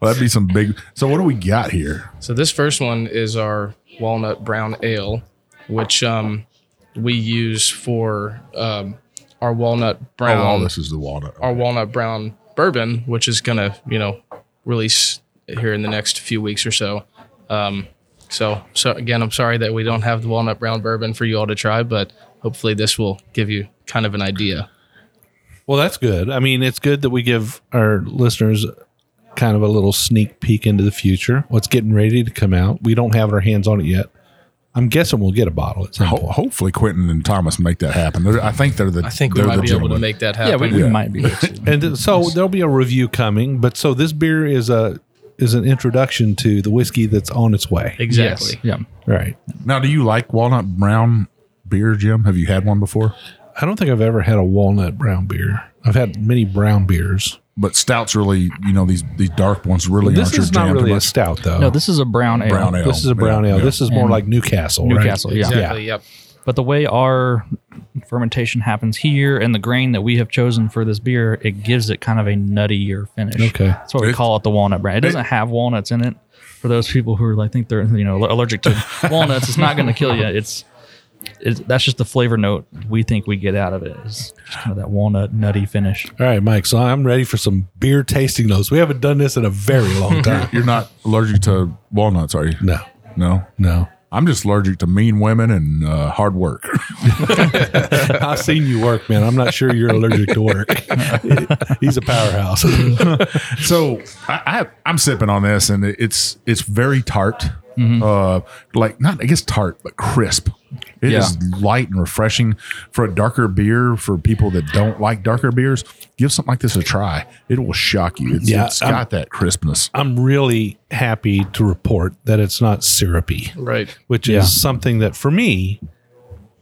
S2: Well, that'd be some big. So, what do we got here?
S4: So this first one is our walnut brown ale, which um we use for um our walnut brown.
S2: Oh, all this is the walnut.
S4: our walnut brown bourbon, which is gonna, you know, release here in the next few weeks or so. Um, so, so again, I'm sorry that we don't have the walnut brown bourbon for you all to try, but hopefully this will give you kind of an idea.
S1: well, that's good. I mean, it's good that we give our listeners kind of a little sneak peek into the future. What's getting ready to come out? We don't have our hands on it yet. I'm guessing we'll get a bottle at some
S2: Ho-
S1: point.
S2: hopefully, Quentin and Thomas make that happen. They're- I think they're the.
S4: I think we might
S2: the
S4: be able to make that
S3: Yeah,
S4: happen.
S3: yeah. we might be.
S1: And so there'll be a review coming. But so this beer is a is an introduction to the whiskey that's on its way.
S4: exactly.
S3: Yes, yeah.
S1: Right.
S2: Now, do you like walnut brown beer, Jim? Have you had one before?
S1: I don't think I've ever had a walnut brown beer. I've had many brown beers.
S2: But stouts really, you know, these these dark ones really
S1: This
S2: aren't your
S1: is not
S2: jam
S1: really a stout, though.
S3: No, this is a brown ale.
S2: Brown ale.
S1: This is a brown
S2: Yeah,
S1: ale.
S2: yeah.
S1: This is more
S3: And
S1: like Newcastle.
S3: Newcastle,
S1: right?
S3: yeah.
S4: Exactly. Yep.
S3: But the way our fermentation happens here and the grain that we have chosen for this beer, it gives it kind of a nuttier finish.
S1: Okay.
S3: That's what we call it the walnut brand. It doesn't have walnuts in it. For those people who are like think they're you know allergic to walnuts, it's not going to kill you. It's, it's that's just the flavor note we think we get out of it. Is just kind of that walnut nutty finish.
S1: All right, Mike. So I'm ready for some beer tasting notes. We haven't done this in a very long time.
S2: You're not allergic to walnuts, are you?
S1: no,
S2: No.
S1: no.
S2: I'm just allergic to mean women and uh, hard work.
S1: I've seen you work, man. I'm not sure you're allergic to work. He's a powerhouse.
S2: so I, I I'm sipping on this, and it's it's very tart.
S1: Mm-hmm.
S2: Uh, like not I guess tart, but crisp. It is
S3: Yeah.
S2: light and refreshing for a darker beer. For people that don't like darker beers, give something like this a try. It will shock you. It's,
S1: Yeah,
S2: it's
S1: I'm-
S2: got that crispness.
S1: I'm really happy to report that it's not syrupy,
S4: Right.
S1: which
S3: Yeah.
S1: is something that for me,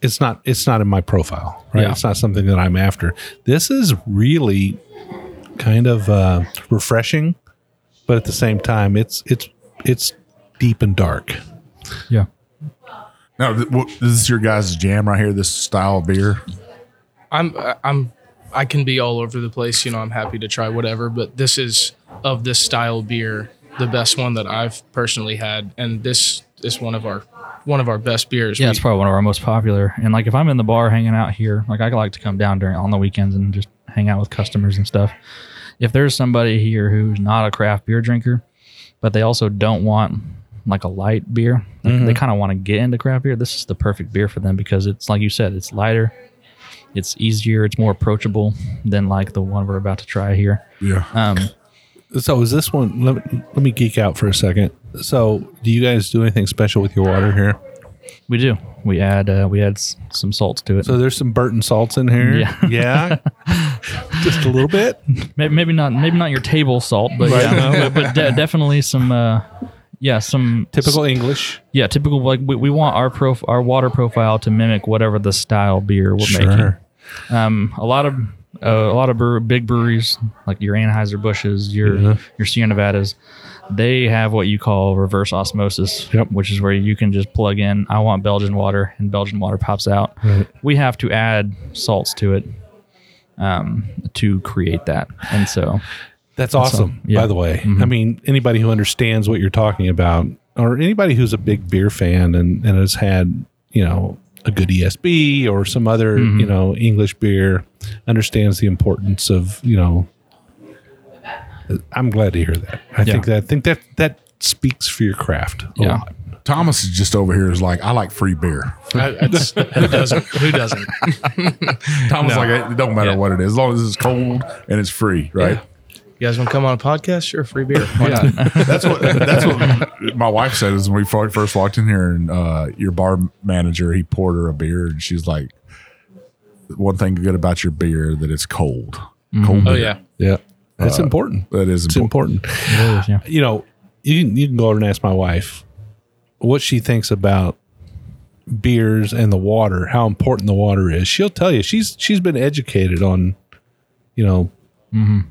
S1: it's not. It's not in my profile. Right.
S3: Yeah.
S1: It's not something that I'm after. This is really kind of uh, refreshing, but at the same time, it's it's it's deep and dark.
S3: Yeah.
S2: Now, th- what, this is your guys' jam right here. This style of beer.
S4: I'm I'm I can be all over the place. You know, I'm happy to try whatever, but this is of this style beer the best one that I've personally had, and this is one of our one of our best beers.
S3: Yeah,
S4: We-
S3: it's probably one of our most popular. And like if I'm in the bar hanging out here, like I like to come down during on the weekends and just hang out with customers and stuff. If there's somebody here who's not a craft beer drinker, but they also don't want like a light beer, like they kind of want to get into craft beer, this is the perfect beer for them because it's like you said, it's lighter. It's easier. It's more approachable than like the one we're about to try here.
S2: Yeah.
S3: Um,
S1: So is this one? Let, me, let me geek out for a second. So, do you guys do anything special with your water here?
S3: we do. We add uh, we add s- some salts to it.
S1: So there's some Burton salts in here.
S3: Yeah.
S1: yeah, just a little bit.
S3: maybe, maybe not maybe not your table salt, but
S1: Right.
S3: yeah, but, but de- definitely some. Uh, yeah, some
S1: Typical English.
S3: Yeah, typical. Like we, we want our prof, our water profile to mimic whatever the style beer we're making. Um, a lot of uh, a lot of brew, big breweries like your Anheuser Busches, your
S1: Yeah.
S3: your Sierra Nevadas, they have what you call reverse osmosis,
S1: Yep.
S3: which is where you can just plug in. I want Belgian water, and Belgian water pops out.
S1: Right.
S3: We have to add salts to it um, to create that, and so
S1: That's awesome.
S3: yeah.
S1: By the way, mm-hmm. I mean anybody who understands what you're talking about, or anybody who's a big beer fan and, and has had you know a good ESB or some other mm-hmm. you know English beer, understands the importance of you know. I'm glad to hear that. I
S3: Yeah.
S1: think that I think that that speaks for your craft. a
S3: Yeah.
S1: lot.
S2: Thomas is just over here is like, I like free beer.
S4: Who doesn't? Who doesn't?
S2: Thomas
S4: No.
S2: like it don't matter
S4: Yeah.
S2: what it is, as long as it's cold and it's free, right?
S4: You guys want to come on a podcast? Sure, free beer. Why not?
S2: That's what that's what my wife said is when we first walked in here and uh, your bar manager he poured her a beer and she's like, one thing good about your beer that it's cold, mm-hmm. cold.
S4: Oh
S2: beer.
S4: yeah.
S1: Yeah, uh, that's important.
S2: that is
S1: It's
S2: important.
S1: important.
S3: it is, yeah.
S1: you know, you can, you can go over and ask my wife what she thinks about beers and the water, how important the water is. She'll tell you she's she's been educated on, you know, mm-hmm.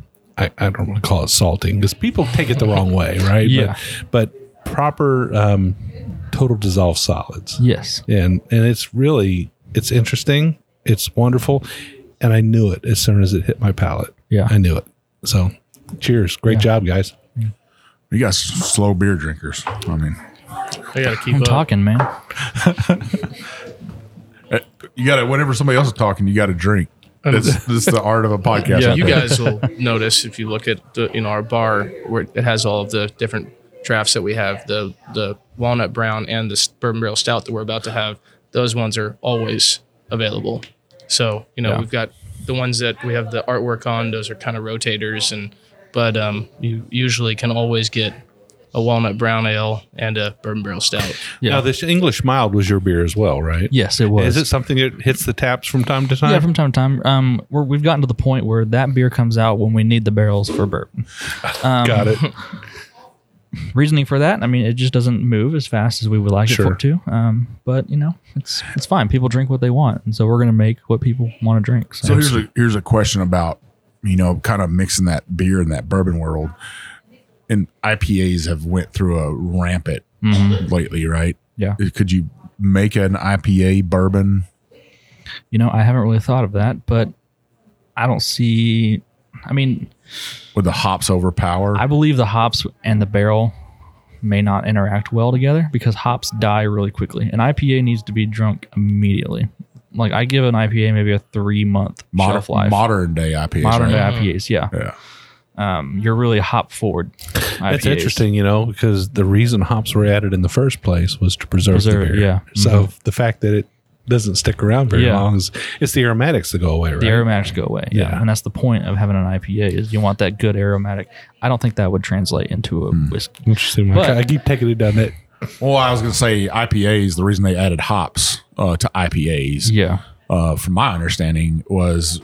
S1: I, I don't want to call it salting because people take it the wrong way, right?
S3: Yeah.
S1: But, but proper um, total dissolved solids,
S3: Yes.
S1: and and it's really it's interesting, it's wonderful, and I knew it as soon as it hit my palate.
S3: Yeah.
S1: I knew it. So, cheers, great job, guys.
S2: You guys slow beer drinkers. I mean,
S4: I gotta keep
S3: I'm
S4: up.
S3: talking, man.
S2: you got to whenever somebody else is talking, you got to drink. This, this is the art of a podcast.
S3: Yeah.
S4: You guys will notice if you look at the, you know our bar where it has all of the different drafts that we have the the walnut brown and the bourbon barrel stout that we're about to have. Those ones are always available. So you know
S3: Yeah.
S4: we've got the ones that we have the artwork on. Those are kind of rotators and but um, you usually can always get a walnut brown ale and a bourbon barrel stout.
S3: Yeah.
S1: Now, this English mild was your beer as well, right?
S3: Yes, it was.
S1: Is it something that hits the taps from time to time?
S3: Yeah, from time to time. Um, we're, we've gotten to the point where that beer comes out when we need the barrels for bourbon. Um,
S1: Got it.
S3: Reasoning for that, I mean, it just doesn't move as fast as we would like it
S1: Sure.
S3: for it to. Um, but you know, it's it's fine. People drink what they want, and so we're gonna make what people want to drink. So,
S2: So here's a here's a question about you know kind of mixing that beer in that bourbon world, and IPAs have went through a rampant mm-hmm. lately, right?
S3: yeah, uh,
S2: Could you make an IPA bourbon?
S3: you know, I haven't really thought of that, but I don't see. I mean,
S2: Would the hops overpower?
S3: I believe the hops and the barrel may not interact well together because hops die really quickly. An IPA needs to be drunk immediately. Like I give an IPA maybe a three month
S2: modern,
S3: shelf life.
S2: modern day IPAs.
S3: Modern
S2: right?
S3: day IPAs, yeah.
S2: Yeah.
S3: Um, you're really hop forward.
S1: That's
S3: IPAs.
S1: interesting, you know, because the reason hops were added in the first place was to preserve,
S3: Preserve
S1: the
S3: it,
S1: beer.
S3: yeah.
S1: So the fact that it doesn't stick around very
S3: Yeah.
S1: long is it's the aromatics that go away, right?
S3: The aromatics go away. Yeah.
S1: Yeah.
S3: And that's the point of having an IPA is you want that good aromatic. I don't think that would translate into a whiskey.
S1: Interesting.
S3: But-
S1: I, I keep taking it down that.
S2: Well, I was going to say IPAs. The reason they added hops uh, to IPAs,
S3: Yeah.
S2: uh, from my understanding, was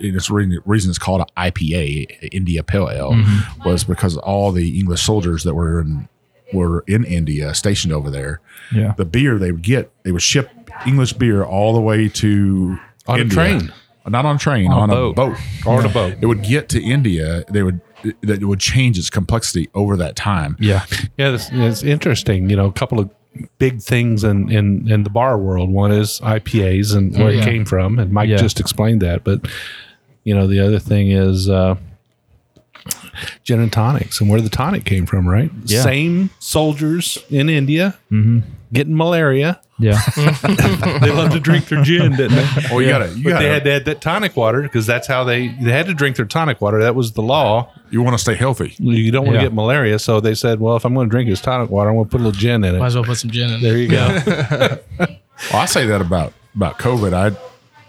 S2: it's re- reason it's called an IPA, India Pale Ale,
S3: Mm-hmm.
S2: was because all the English soldiers that were in were in India, stationed over there.
S3: Yeah.
S2: The beer they would get, they would ship English beer all the way to
S1: On a
S2: India.
S1: train.
S2: not on a train,
S3: On a
S2: on, a
S3: boat.
S2: boat.
S1: On a boat.
S2: It would get to India. They would that it would change its complexity over that time.
S3: Yeah.
S1: Yeah, it's, it's interesting. You know, a couple of big things in, in, in the bar world. One is IPAs and where
S3: Yeah.
S1: it came from, and Mike
S3: Yeah.
S1: just explained that. But you know, the other thing is uh, gin and tonics and where the tonic came from, right?
S3: Yeah.
S1: Same soldiers in India getting malaria.
S3: Yeah.
S1: They love to drink their gin, didn't they?
S2: Oh, you gotta, you
S1: But
S2: gotta,
S1: they had to add that tonic water because that's how they they had to drink their tonic water. That was the law.
S2: you want to stay healthy.
S1: You don't want to
S3: Yeah.
S1: get malaria, so they said, "Well, if I'm going to drink this tonic water, I'm going to put a little gin in it."
S4: Might as well put some gin in. It.
S1: There you go.
S2: Well, I say that about about COVID. I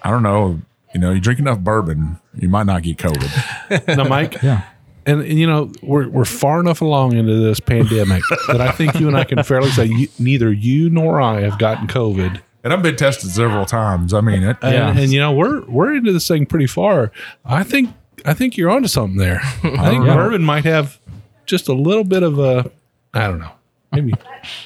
S2: I don't know. You know, you drink enough bourbon, you might not get COVID.
S1: Now, Mike,
S3: Yeah.
S1: and, and you know we're we're far enough along into this pandemic that I think you and I can fairly say you, neither you nor I have gotten COVID.
S2: and I've been tested several times. I mean, it,
S1: And,
S3: Yeah.
S1: and you know we're we're into this thing pretty far. I think I think you're onto something there. I think
S3: Yeah.
S1: bourbon might have just a little bit of a I don't know maybe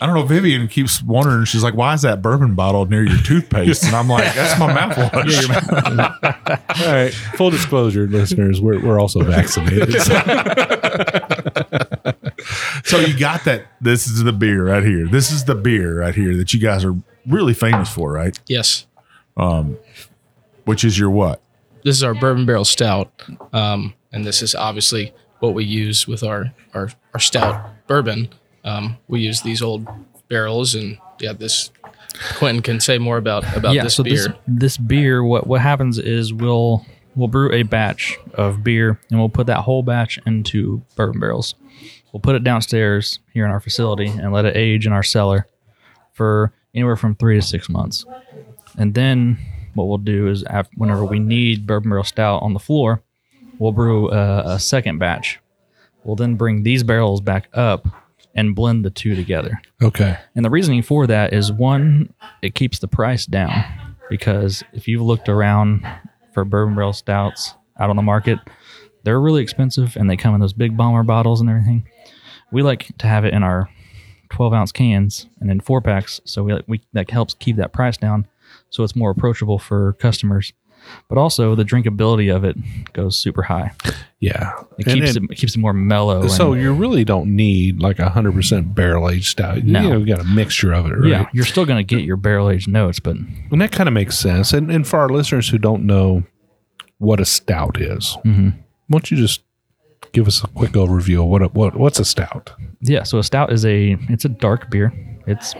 S2: I don't know. Vivian keeps wondering. She's like, "Why is that bourbon bottle near your toothpaste?" And I'm like, "That's my mouthwash."
S1: All right. Full disclosure, listeners, we're, we're also vaccinated. So-
S2: so you got that. This is the beer right here. This is the beer right here that you guys are really famous for, right?
S4: Yes.
S2: Um, Which is your what?
S4: This is our bourbon barrel stout. Um, and this is obviously what we use with our, our, our stout bourbon. Um, we use these old barrels and yeah, this Quentin can say more about, about
S3: yeah,
S4: this
S3: so
S4: beer.
S3: this this beer, what what happens is we'll we'll brew a batch of beer and we'll put that whole batch into bourbon barrels. We'll put it downstairs here in our facility and let it age in our cellar for anywhere from three to six months. And then what we'll do is, af whenever we need bourbon barrel stout on the floor, we'll brew a, a second batch. We'll then bring these barrels back up and blend the two together.
S1: okay.
S3: And the reasoning for that is one, it keeps the price down because if you've looked around for bourbon barrel stouts out on the market, they're really expensive and they come in those big bomber bottles and everything. We like to have it in our 12 ounce cans and in four packs, so we, we that helps keep that price down, so it's more approachable for customers. But also the drinkability of it goes super high.
S1: Yeah.
S3: It
S1: And-
S3: keeps it, it keeps it more mellow.
S1: so
S3: and,
S1: you really don't need like a hundred percent barrel aged stout.
S3: No.
S1: You know, you got a mixture of it, right?
S3: yeah, you're still gonna get your barrel aged notes, but
S1: And that kind of makes sense. And and for our listeners who don't know what a stout is,
S3: Mm-hmm.
S1: why don't you just give us a quick overview of what a, what what's a stout?
S3: Yeah, so a stout is a it's a dark beer. It's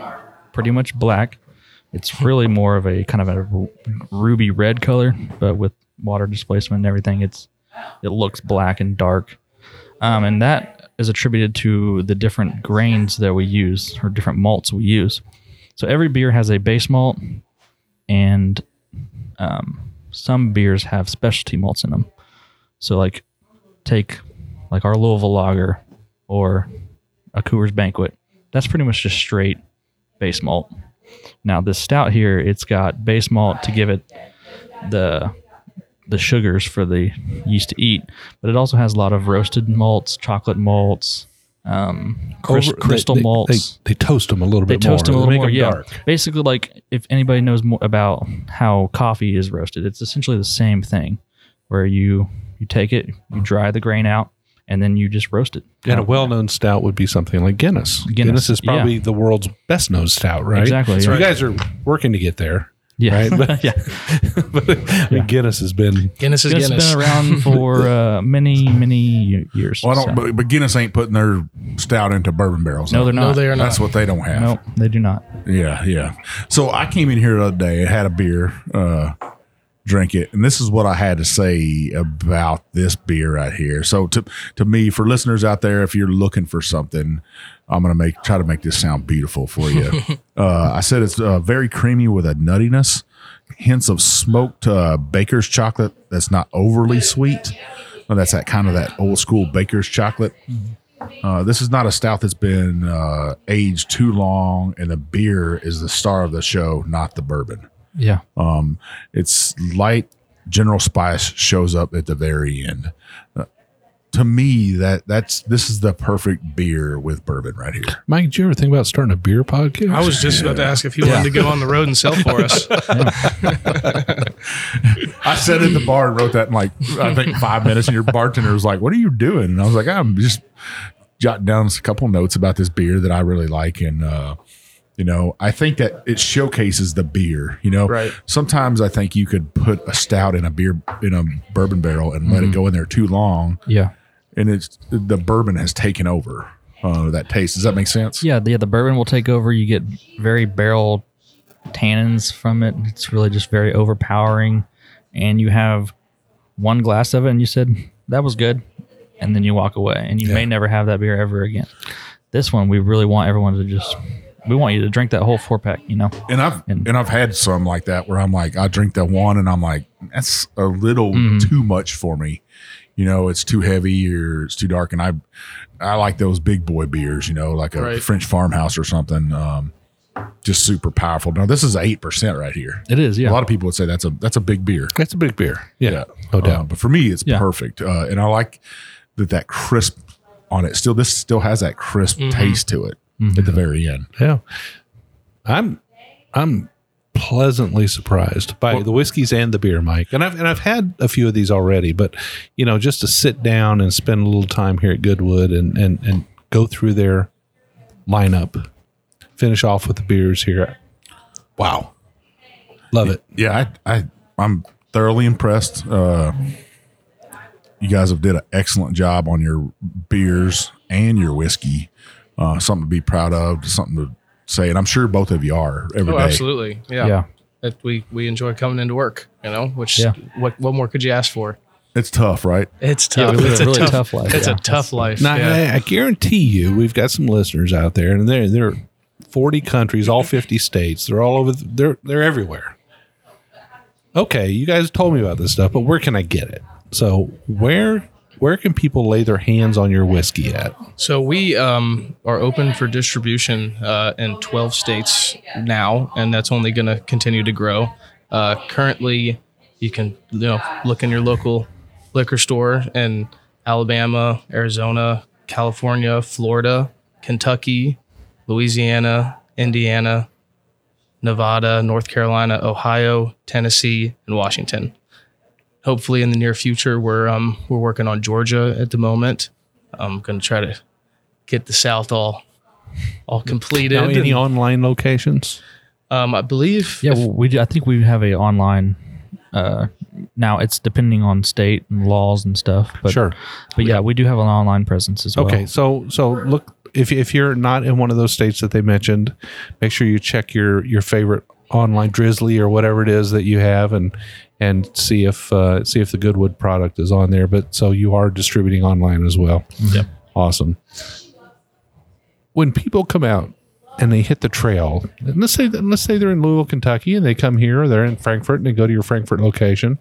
S3: pretty much black. It's really more of a kind of a ruby red color, but with water displacement and everything, it's it looks black and dark. Um, and that is attributed to the different grains that we use or different malts we use. So every beer has a base malt, and um, some beers have specialty malts in them. So like take like our Louisville Lager or a Coors Banquet. That's pretty much just straight base malt. Now this stout here, it's got base malt to give it the the sugars for the yeast to eat, but it also has a lot of roasted malts, chocolate malts, um, crys-
S1: Over-
S3: crystal
S1: they, they-
S3: malts.
S1: They, they toast them a little
S3: They
S1: bit more.
S3: toast them a little
S1: make
S3: more. Yeah,
S1: dark.
S3: basically, like if anybody knows more about how coffee is roasted, it's essentially the same thing, where you you take it, you dry the grain out, and then you just roast it.
S1: And a well-known stout would be something like Guinness. Guinness,
S3: Guinness,
S1: is probably the world's best known stout, right?
S3: Exactly,
S1: So
S3: yeah.
S1: you guys are working to get there,
S3: yeah,
S1: right? But,
S3: yeah.
S1: but I mean, Guinness has been
S4: Guinness is
S3: Guinness,
S4: Guinness.
S3: has been around for uh, many, many years.
S2: Well, I don't.
S3: so-
S2: But, but Guinness ain't putting their stout into bourbon barrels.
S3: no, they're not.
S4: no, they are not.
S2: That's what they don't have.
S3: No, they do not.
S2: Yeah, yeah. So I came in here the other day, I had a beer, uh, drink it, and this is what I had to say about this beer right here. So to to me, for listeners out there, if you're looking for something, I'm gonna make try to make this sound beautiful for you. uh, I said it's uh, very creamy with a nuttiness, hints of smoked uh, baker's chocolate that's not overly sweet. Well, that's that kind of that old school baker's chocolate. Uh, this is not a stout that's been uh, aged too long, and the beer is the star of the show, not the bourbon.
S3: Yeah.
S2: Um, it's light. General Spice shows up at the very end. Uh, to me, that that's this is the perfect beer with bourbon right here.
S1: Mike. Did you ever think about starting a beer podcast?
S4: I was just about to ask if he wanted to go on the road and sell for us.
S2: I sat in the bar and wrote that in like I think five minutes, and your bartender was like, "What are you doing?" And I was like, "I'm just jotting down a couple notes about this beer that I really like." And uh, you know, I think that it showcases the beer. You know,
S4: Right.
S2: Sometimes I think you could put a stout in a beer in a bourbon barrel and let it go in there too long,
S3: Yeah.
S2: and it's the bourbon has taken over uh, that taste. Does that make sense?
S3: Yeah. The, yeah. The bourbon will take over. You get very barrel tannins from it. It's really just very overpowering. And you have one glass of it and you said, that was good. And then you walk away and you may never have that beer ever again. This one, we really want everyone to just we want you to drink that whole four pack. You know,
S2: And I've
S3: And-
S2: and, I've had some like that where I'm like, I drink that one and I'm like, that's a little
S3: Mhm.
S2: too much for me. You know, it's too heavy or it's too dark. And I I like those big boy beers, you know, like a
S4: Right.
S2: French farmhouse or something. Um, just super powerful. Now this is eight percent right here.
S3: it is. Yeah,
S2: A lot of people would say that's a that's a big beer.
S1: That's a big beer. Yeah, no
S2: Uh,
S1: doubt.
S2: but for me, it's
S3: Yeah.
S2: perfect. Uh, and I like that that crisp on it. Still, this still has that crisp taste to it at the very end.
S1: Yeah. I'm I'm pleasantly surprised by the whiskeys and the beer, Mike. And I've and I've had a few of these already, but you know, just to sit down and spend a little time here at Goodwood and and and go through their lineup, finish off with the beers here. Wow. Love it.
S2: Yeah, I, I I'm thoroughly impressed. Uh, you guys have did an excellent job on your beers and your whiskey. Uh, something to be proud of, something to say, and I'm sure both of you are every
S4: Oh,
S2: day.
S4: absolutely. Yeah.
S3: yeah.
S4: That we we enjoy coming into work. You know, which
S3: Yeah.
S4: what what more could you ask for?
S2: It's tough, right?
S4: It's tough.
S3: we live
S4: it's
S3: a really tough life.
S4: It's
S3: Yeah.
S4: a tough life.
S1: Now,
S4: yeah.
S1: I, I guarantee you, we've got some listeners out there, and they're they're 40 countries, all 50 states. They're all over. The, they're they're everywhere. Okay, you guys told me about this stuff, but where can I get it? So where where can people lay their hands on your whiskey at?
S4: So we um, are open for distribution uh, in 12 states now, and that's only going to continue to grow. Uh, currently, you can you know look in your local liquor store in Alabama, Arizona, California, Florida, Kentucky, Louisiana, Indiana, Nevada, North Carolina, Ohio, Tennessee, and Washington. Hopefully, in the near future, we're um, we're working on Georgia at the moment. I'm going to try to get the South all all completed.
S1: Now, any
S4: And,
S1: online locations?
S4: um, I believe.
S3: Yeah,
S4: if-
S3: well, we do- I think we have a online. Uh, now it's depending on state and laws and stuff. But,
S1: Sure.
S3: But yeah, we do have an online presence as well.
S1: Okay, so so look if if you're not in one of those states that they mentioned, make sure you check your your favorite online Drizzly or whatever it is that you have and and see if uh, see if the Goodwood product is on there. But so you are distributing online as well.
S4: Yep.
S1: Awesome. When people come out and they hit the trail, and let's say that, let's say they're in Louisville, Kentucky, and they come here, or they're in Frankfort, and they go to your Frankfort location,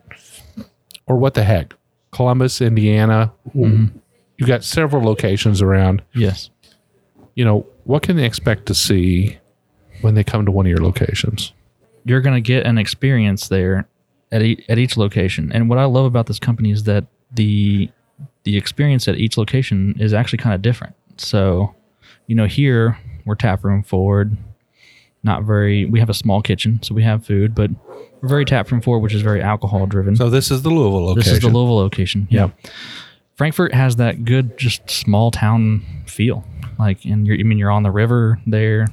S1: or what the heck, Columbus, Indiana. You've got several locations around.
S3: Yes.
S1: You know what can they expect to see when they come to one of your locations?
S3: You're going to get an experience there at, e- at each location. And what I love about this company is that the the experience at each location is actually kind of different. So, you know, here we're tap room forward, not very. We have a small kitchen, so we have food, but we're very tap room forward, which is very alcohol driven.
S1: So this is the Louisville location.
S3: This is the Louisville location. Yeah. Frankfort has that good, just small town feel. Like, and you're, I mean, you're on the river there,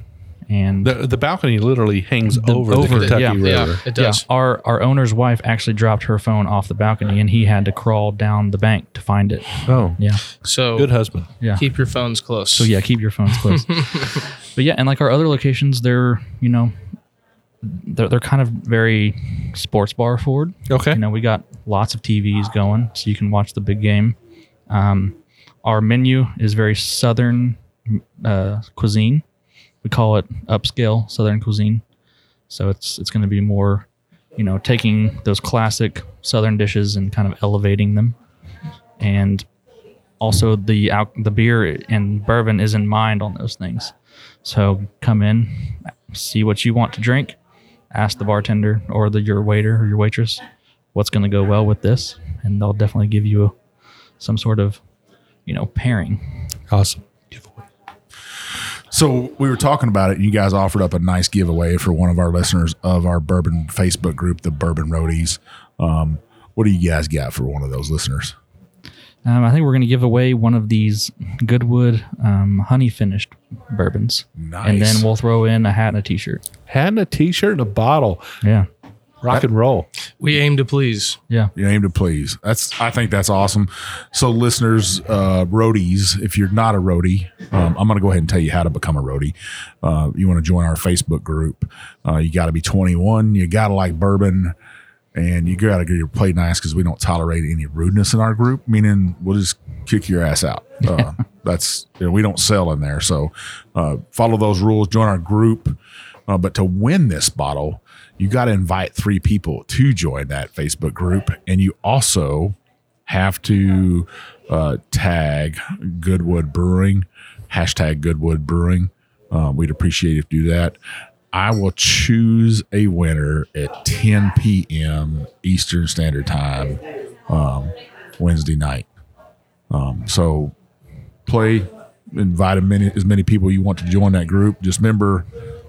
S3: and
S1: The, the balcony literally hangs over,
S3: over
S1: the
S3: it,
S1: Kentucky
S3: yeah.
S1: River.
S4: Yeah, it
S3: yeah,
S4: does.
S3: our our owner's wife actually dropped her phone off the balcony, and he had to crawl down the bank to find it.
S1: Oh,
S3: Yeah,
S4: So
S1: good husband.
S3: yeah.
S4: keep your phones close.
S3: So yeah, keep your phones close. but yeah, and like our other locations, they're you know, they're they're kind of very sports bar forward.
S1: Okay.
S3: You know, we got lots of TVs going, so you can watch the big game. Um, our menu is very southern uh, cuisine. We call it upscale southern cuisine. So it's it's going to be more, you know, taking those classic southern dishes and kind of elevating them, and also the al- the beer and bourbon is in mind on those things. So come in, see what you want to drink, ask the bartender or the your waiter or your waitress what's going to go well with this, and they'll definitely give you some sort of, you know, pairing.
S1: Awesome.
S2: So we were talking about it, and you guys offered up a nice giveaway for one of our listeners of our bourbon Facebook group, the Bourbon Roadies. Um, what do you guys got for one of those listeners?
S3: Um, I think we're going to give away one of these Goodwood um, honey finished bourbons,
S2: Nice.
S3: and then we'll throw in a hat and a t-shirt.
S1: Hat and a t-shirt and a bottle.
S3: Yeah,
S1: Rock and roll.
S4: we aim to please.
S3: yeah.
S2: You aim to please. That's I think that's awesome. So listeners, uh, roadies, if you're not a roadie, um, I'm going to go ahead and tell you how to become a roadie. Uh, you want to join our Facebook group. Uh, you got to be 21. You got to like bourbon, and you got to get your play nice because we don't tolerate any rudeness in our group. Meaning we'll just kick your ass out. Uh, That's you know, we don't sell in there. So uh, follow those rules. Join our group. Uh, but to win this bottle, you got to invite three people to join that Facebook group, and you also have to uh, tag Goodwood Brewing, hashtag Goodwood Brewing. Uh, we'd appreciate if you do that. I will choose a winner at 10 p.m. Eastern Standard Time um, Wednesday night. Um, so play, invite many, as many people you want to join that group. Just remember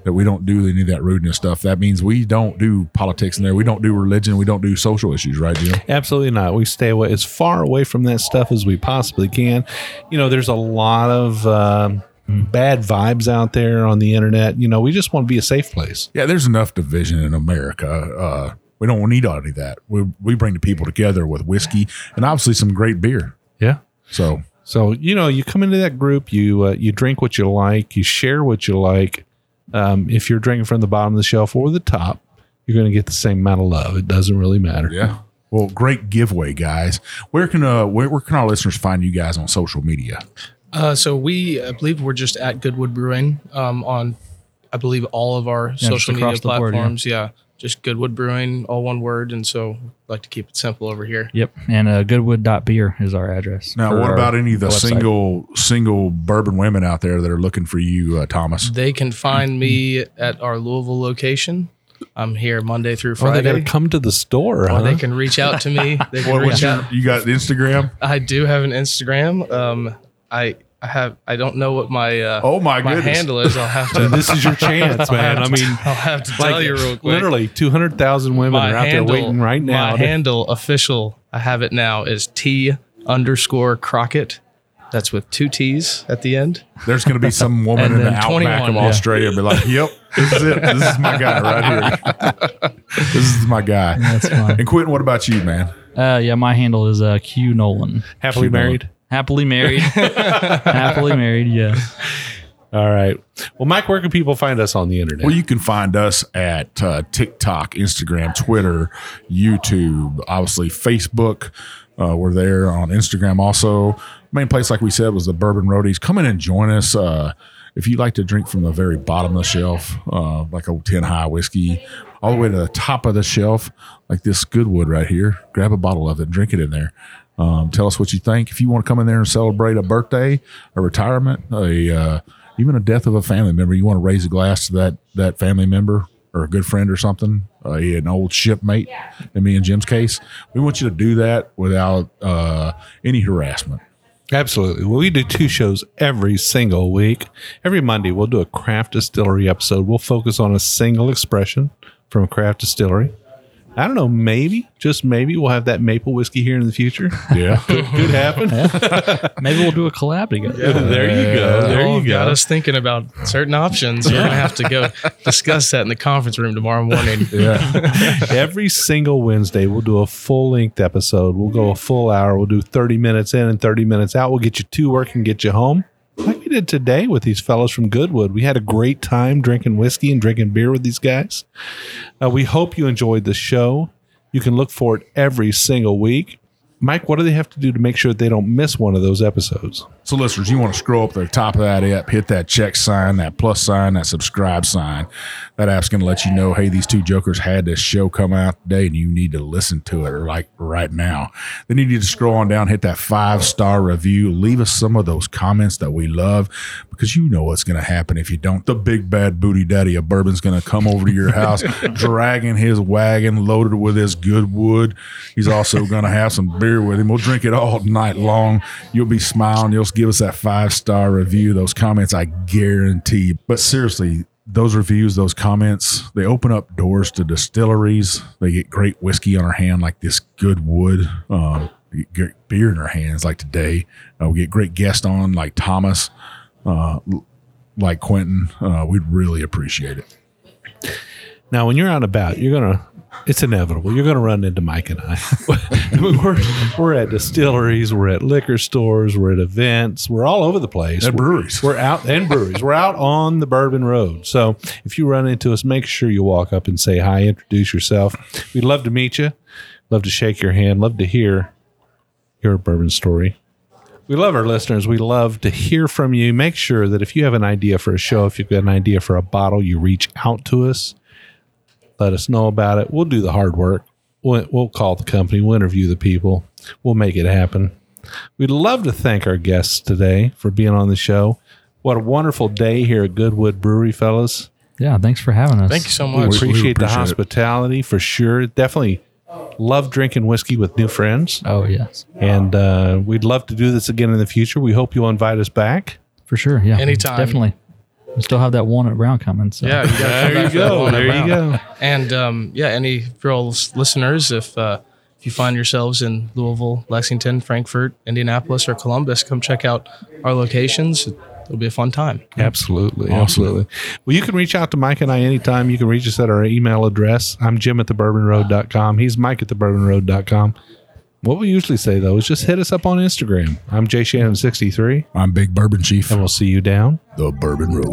S2: that we don't do any of that rudeness stuff. That means we don't do politics in there. We don't do religion. We don't do social issues, right, Jim?
S1: Absolutely not. We stay away as far away from that stuff as we possibly can. You know, there's a lot of um, bad vibes out there on the internet. You know, we just want to be a safe place.
S2: Yeah, there's enough division in America. Uh, we don't need any of that. We, we bring the people together with whiskey and obviously some great beer.
S1: Yeah.
S2: So
S1: So you know, you come into that group, you uh, you drink what you like, you share what you like. Um, if you're drinking from the bottom of the shelf or the top, you're going to get the same amount of love. It doesn't really matter.
S2: Yeah. Well, great giveaway, guys. Where can uh where, where can our listeners find you guys on social media?
S4: Uh, so we, I believe, we're just at Goodwood Brewing um, on, I believe, all of our
S3: just
S4: social media
S3: across the board, yeah.
S4: platforms. yeah. Just Goodwood Brewing, all one word, and so like to keep it simple over here.
S3: Yep. And uh, goodwood.beer is our address.
S2: Now, what about any of the
S3: website.
S2: single single bourbon women out there that are looking for you, uh, Thomas?
S4: They can find me at our Louisville location. I'm here Monday through
S1: Oh, they got
S4: Friday.
S1: to come to the store.
S4: or
S1: huh?
S4: they can reach out to me. They can
S2: What,
S4: reach
S2: what's your,
S4: out.
S2: you got Instagram?
S4: I do have an Instagram. Um, I I have. I don't know what my uh,
S2: Oh my
S4: my
S2: goodness!
S4: handle is. I'll have to.
S1: This is your chance, man.
S4: have
S1: I
S4: to-
S1: mean,
S4: I'll have to
S1: like
S4: tell you real quick.
S1: literally 200,000 women are out there waiting right now.
S4: My
S1: to-
S4: handle official, I have it now, is T underscore Crockett. That's with two T's at the end.
S2: There's going to be some woman in the outback
S4: 21,
S2: of
S4: yeah.
S2: Australia be like, "Yep, this is it. This is my guy right here. this is my guy."
S3: That's fine.
S2: And Quentin, what about you, man?
S3: Uh, yeah, my handle is uh, Q Nolan.
S1: happily married.
S3: Happily married. Happily married. Yeah.
S1: All right. Well, Mike, where can people find us on the internet?
S2: Well, you can find us at uh, TikTok, Instagram, Twitter, YouTube, obviously Facebook. Uh, we're there on Instagram also. Main place, like we said, was the Bourbon Roadies. Come in and join us. Uh, if you like to drink from the very bottom of the shelf, uh, like a 10 high whiskey, all the way to the top of the shelf, like this Goodwood right here, grab a bottle of it and drink it in there. Um, tell us what you think. If you want to come in there and celebrate a birthday, a retirement, a uh, even a death of a family member, you want to raise a glass to that that family member or a good friend or something, uh, an old shipmate. In me and Jim's case, we want you to do that without uh, any harassment.
S1: Absolutely. Well, we do two shows every single week. Every Monday, we'll do a craft distillery episode. We'll focus on a single expression from a craft distillery. I don't know, maybe, just maybe, we'll have that maple whiskey here in the future.
S2: Yeah.
S1: Could happen.
S3: Maybe we'll do a collab together.
S1: there you go. There you
S4: got us thinking about certain options. We're gonna have to go discuss that in the conference room tomorrow morning.
S2: yeah.
S1: Every single Wednesday, we'll do a full length episode. We'll go a full hour. We'll do 30 minutes in and 30 minutes out. We'll get you to work and get you home. Did today with these fellows from Goodwood. We had a great time drinking whiskey and drinking beer with these guys. Uh, we hope you enjoyed the show. You can look for it every single week. Mike, what do they have to do to make sure that they don't miss one of those episodes?
S2: So, listeners, you want to scroll up to the top of that app, hit that check sign, that plus sign, that subscribe sign. That app's going to let you know, hey, these two jokers had this show come out today, and you need to listen to it, or like right now. Then you need to scroll on down, hit that five star review, leave us some of those comments that we love, because you know what's going to happen if you don't. The big bad booty daddy of bourbon's going to come over to your house, dragging his wagon loaded with his good wood. He's also going to have some beer with him. We'll drink it all night long. You'll be smiling. You'll give us that five star review, those comments, I guarantee. But seriously, those reviews, those comments, they open up doors to distilleries. They get great whiskey on our hand, like this Goodwood. Um, get beer in our hands, like today. Uh, we get great guests on, like Thomas, uh, like Quentin. Uh, we'd really appreciate it.
S1: Now, when you're out and about, you're gonna. It's inevitable. You're gonna run into Mike and I. we're we're at distilleries. We're at liquor stores. We're at events. We're all over the place.
S2: At breweries.
S1: We're out and breweries. We're out on the Bourbon Road. So if you run into us, make sure you walk up and say hi. Introduce yourself. We'd love to meet you. Love to shake your hand. Love to hear your bourbon story. We love our listeners. We love to hear from you. Make sure that if you have an idea for a show, if you've got an idea for a bottle, you reach out to us. Let us know about it. We'll do the hard work. We'll, we'll call the company. We'll interview the people. We'll make it happen. We'd love to thank our guests today for being on the show. What a wonderful day here at Goodwood Brewery, fellas.
S3: Yeah, thanks for having us.
S4: Thank you so
S1: We
S4: much.
S1: appreciate,
S2: we
S1: the
S2: appreciate it.
S1: hospitality for sure. Definitely love drinking whiskey with new friends.
S3: Oh yes,
S1: And uh, we'd love to do this again in the future. We hope you'll invite us back.
S3: for sure. Yeah,
S4: Anytime.
S3: Definitely. We still have that walnut brown coming. So.
S4: Yeah, you gotta
S1: There you go.
S4: one
S1: There you go.
S4: And um, yeah, any for all listeners, if uh, if you find yourselves in Louisville, Lexington, Frankfort, Indianapolis, or Columbus, come check out our locations. It'll be a fun time.
S1: Absolutely. Absolutely. Well, you can reach out to Mike and I anytime. You can reach us at our email address. I'm Jim at thebourbonroad.com. He's Mike at thebourbonroad.com. What we usually say, though, is just hit us up on Instagram. I'm Jay Shannon63,
S2: I'm Big Bourbon Chief,
S1: and we'll see you down
S2: the Bourbon Road.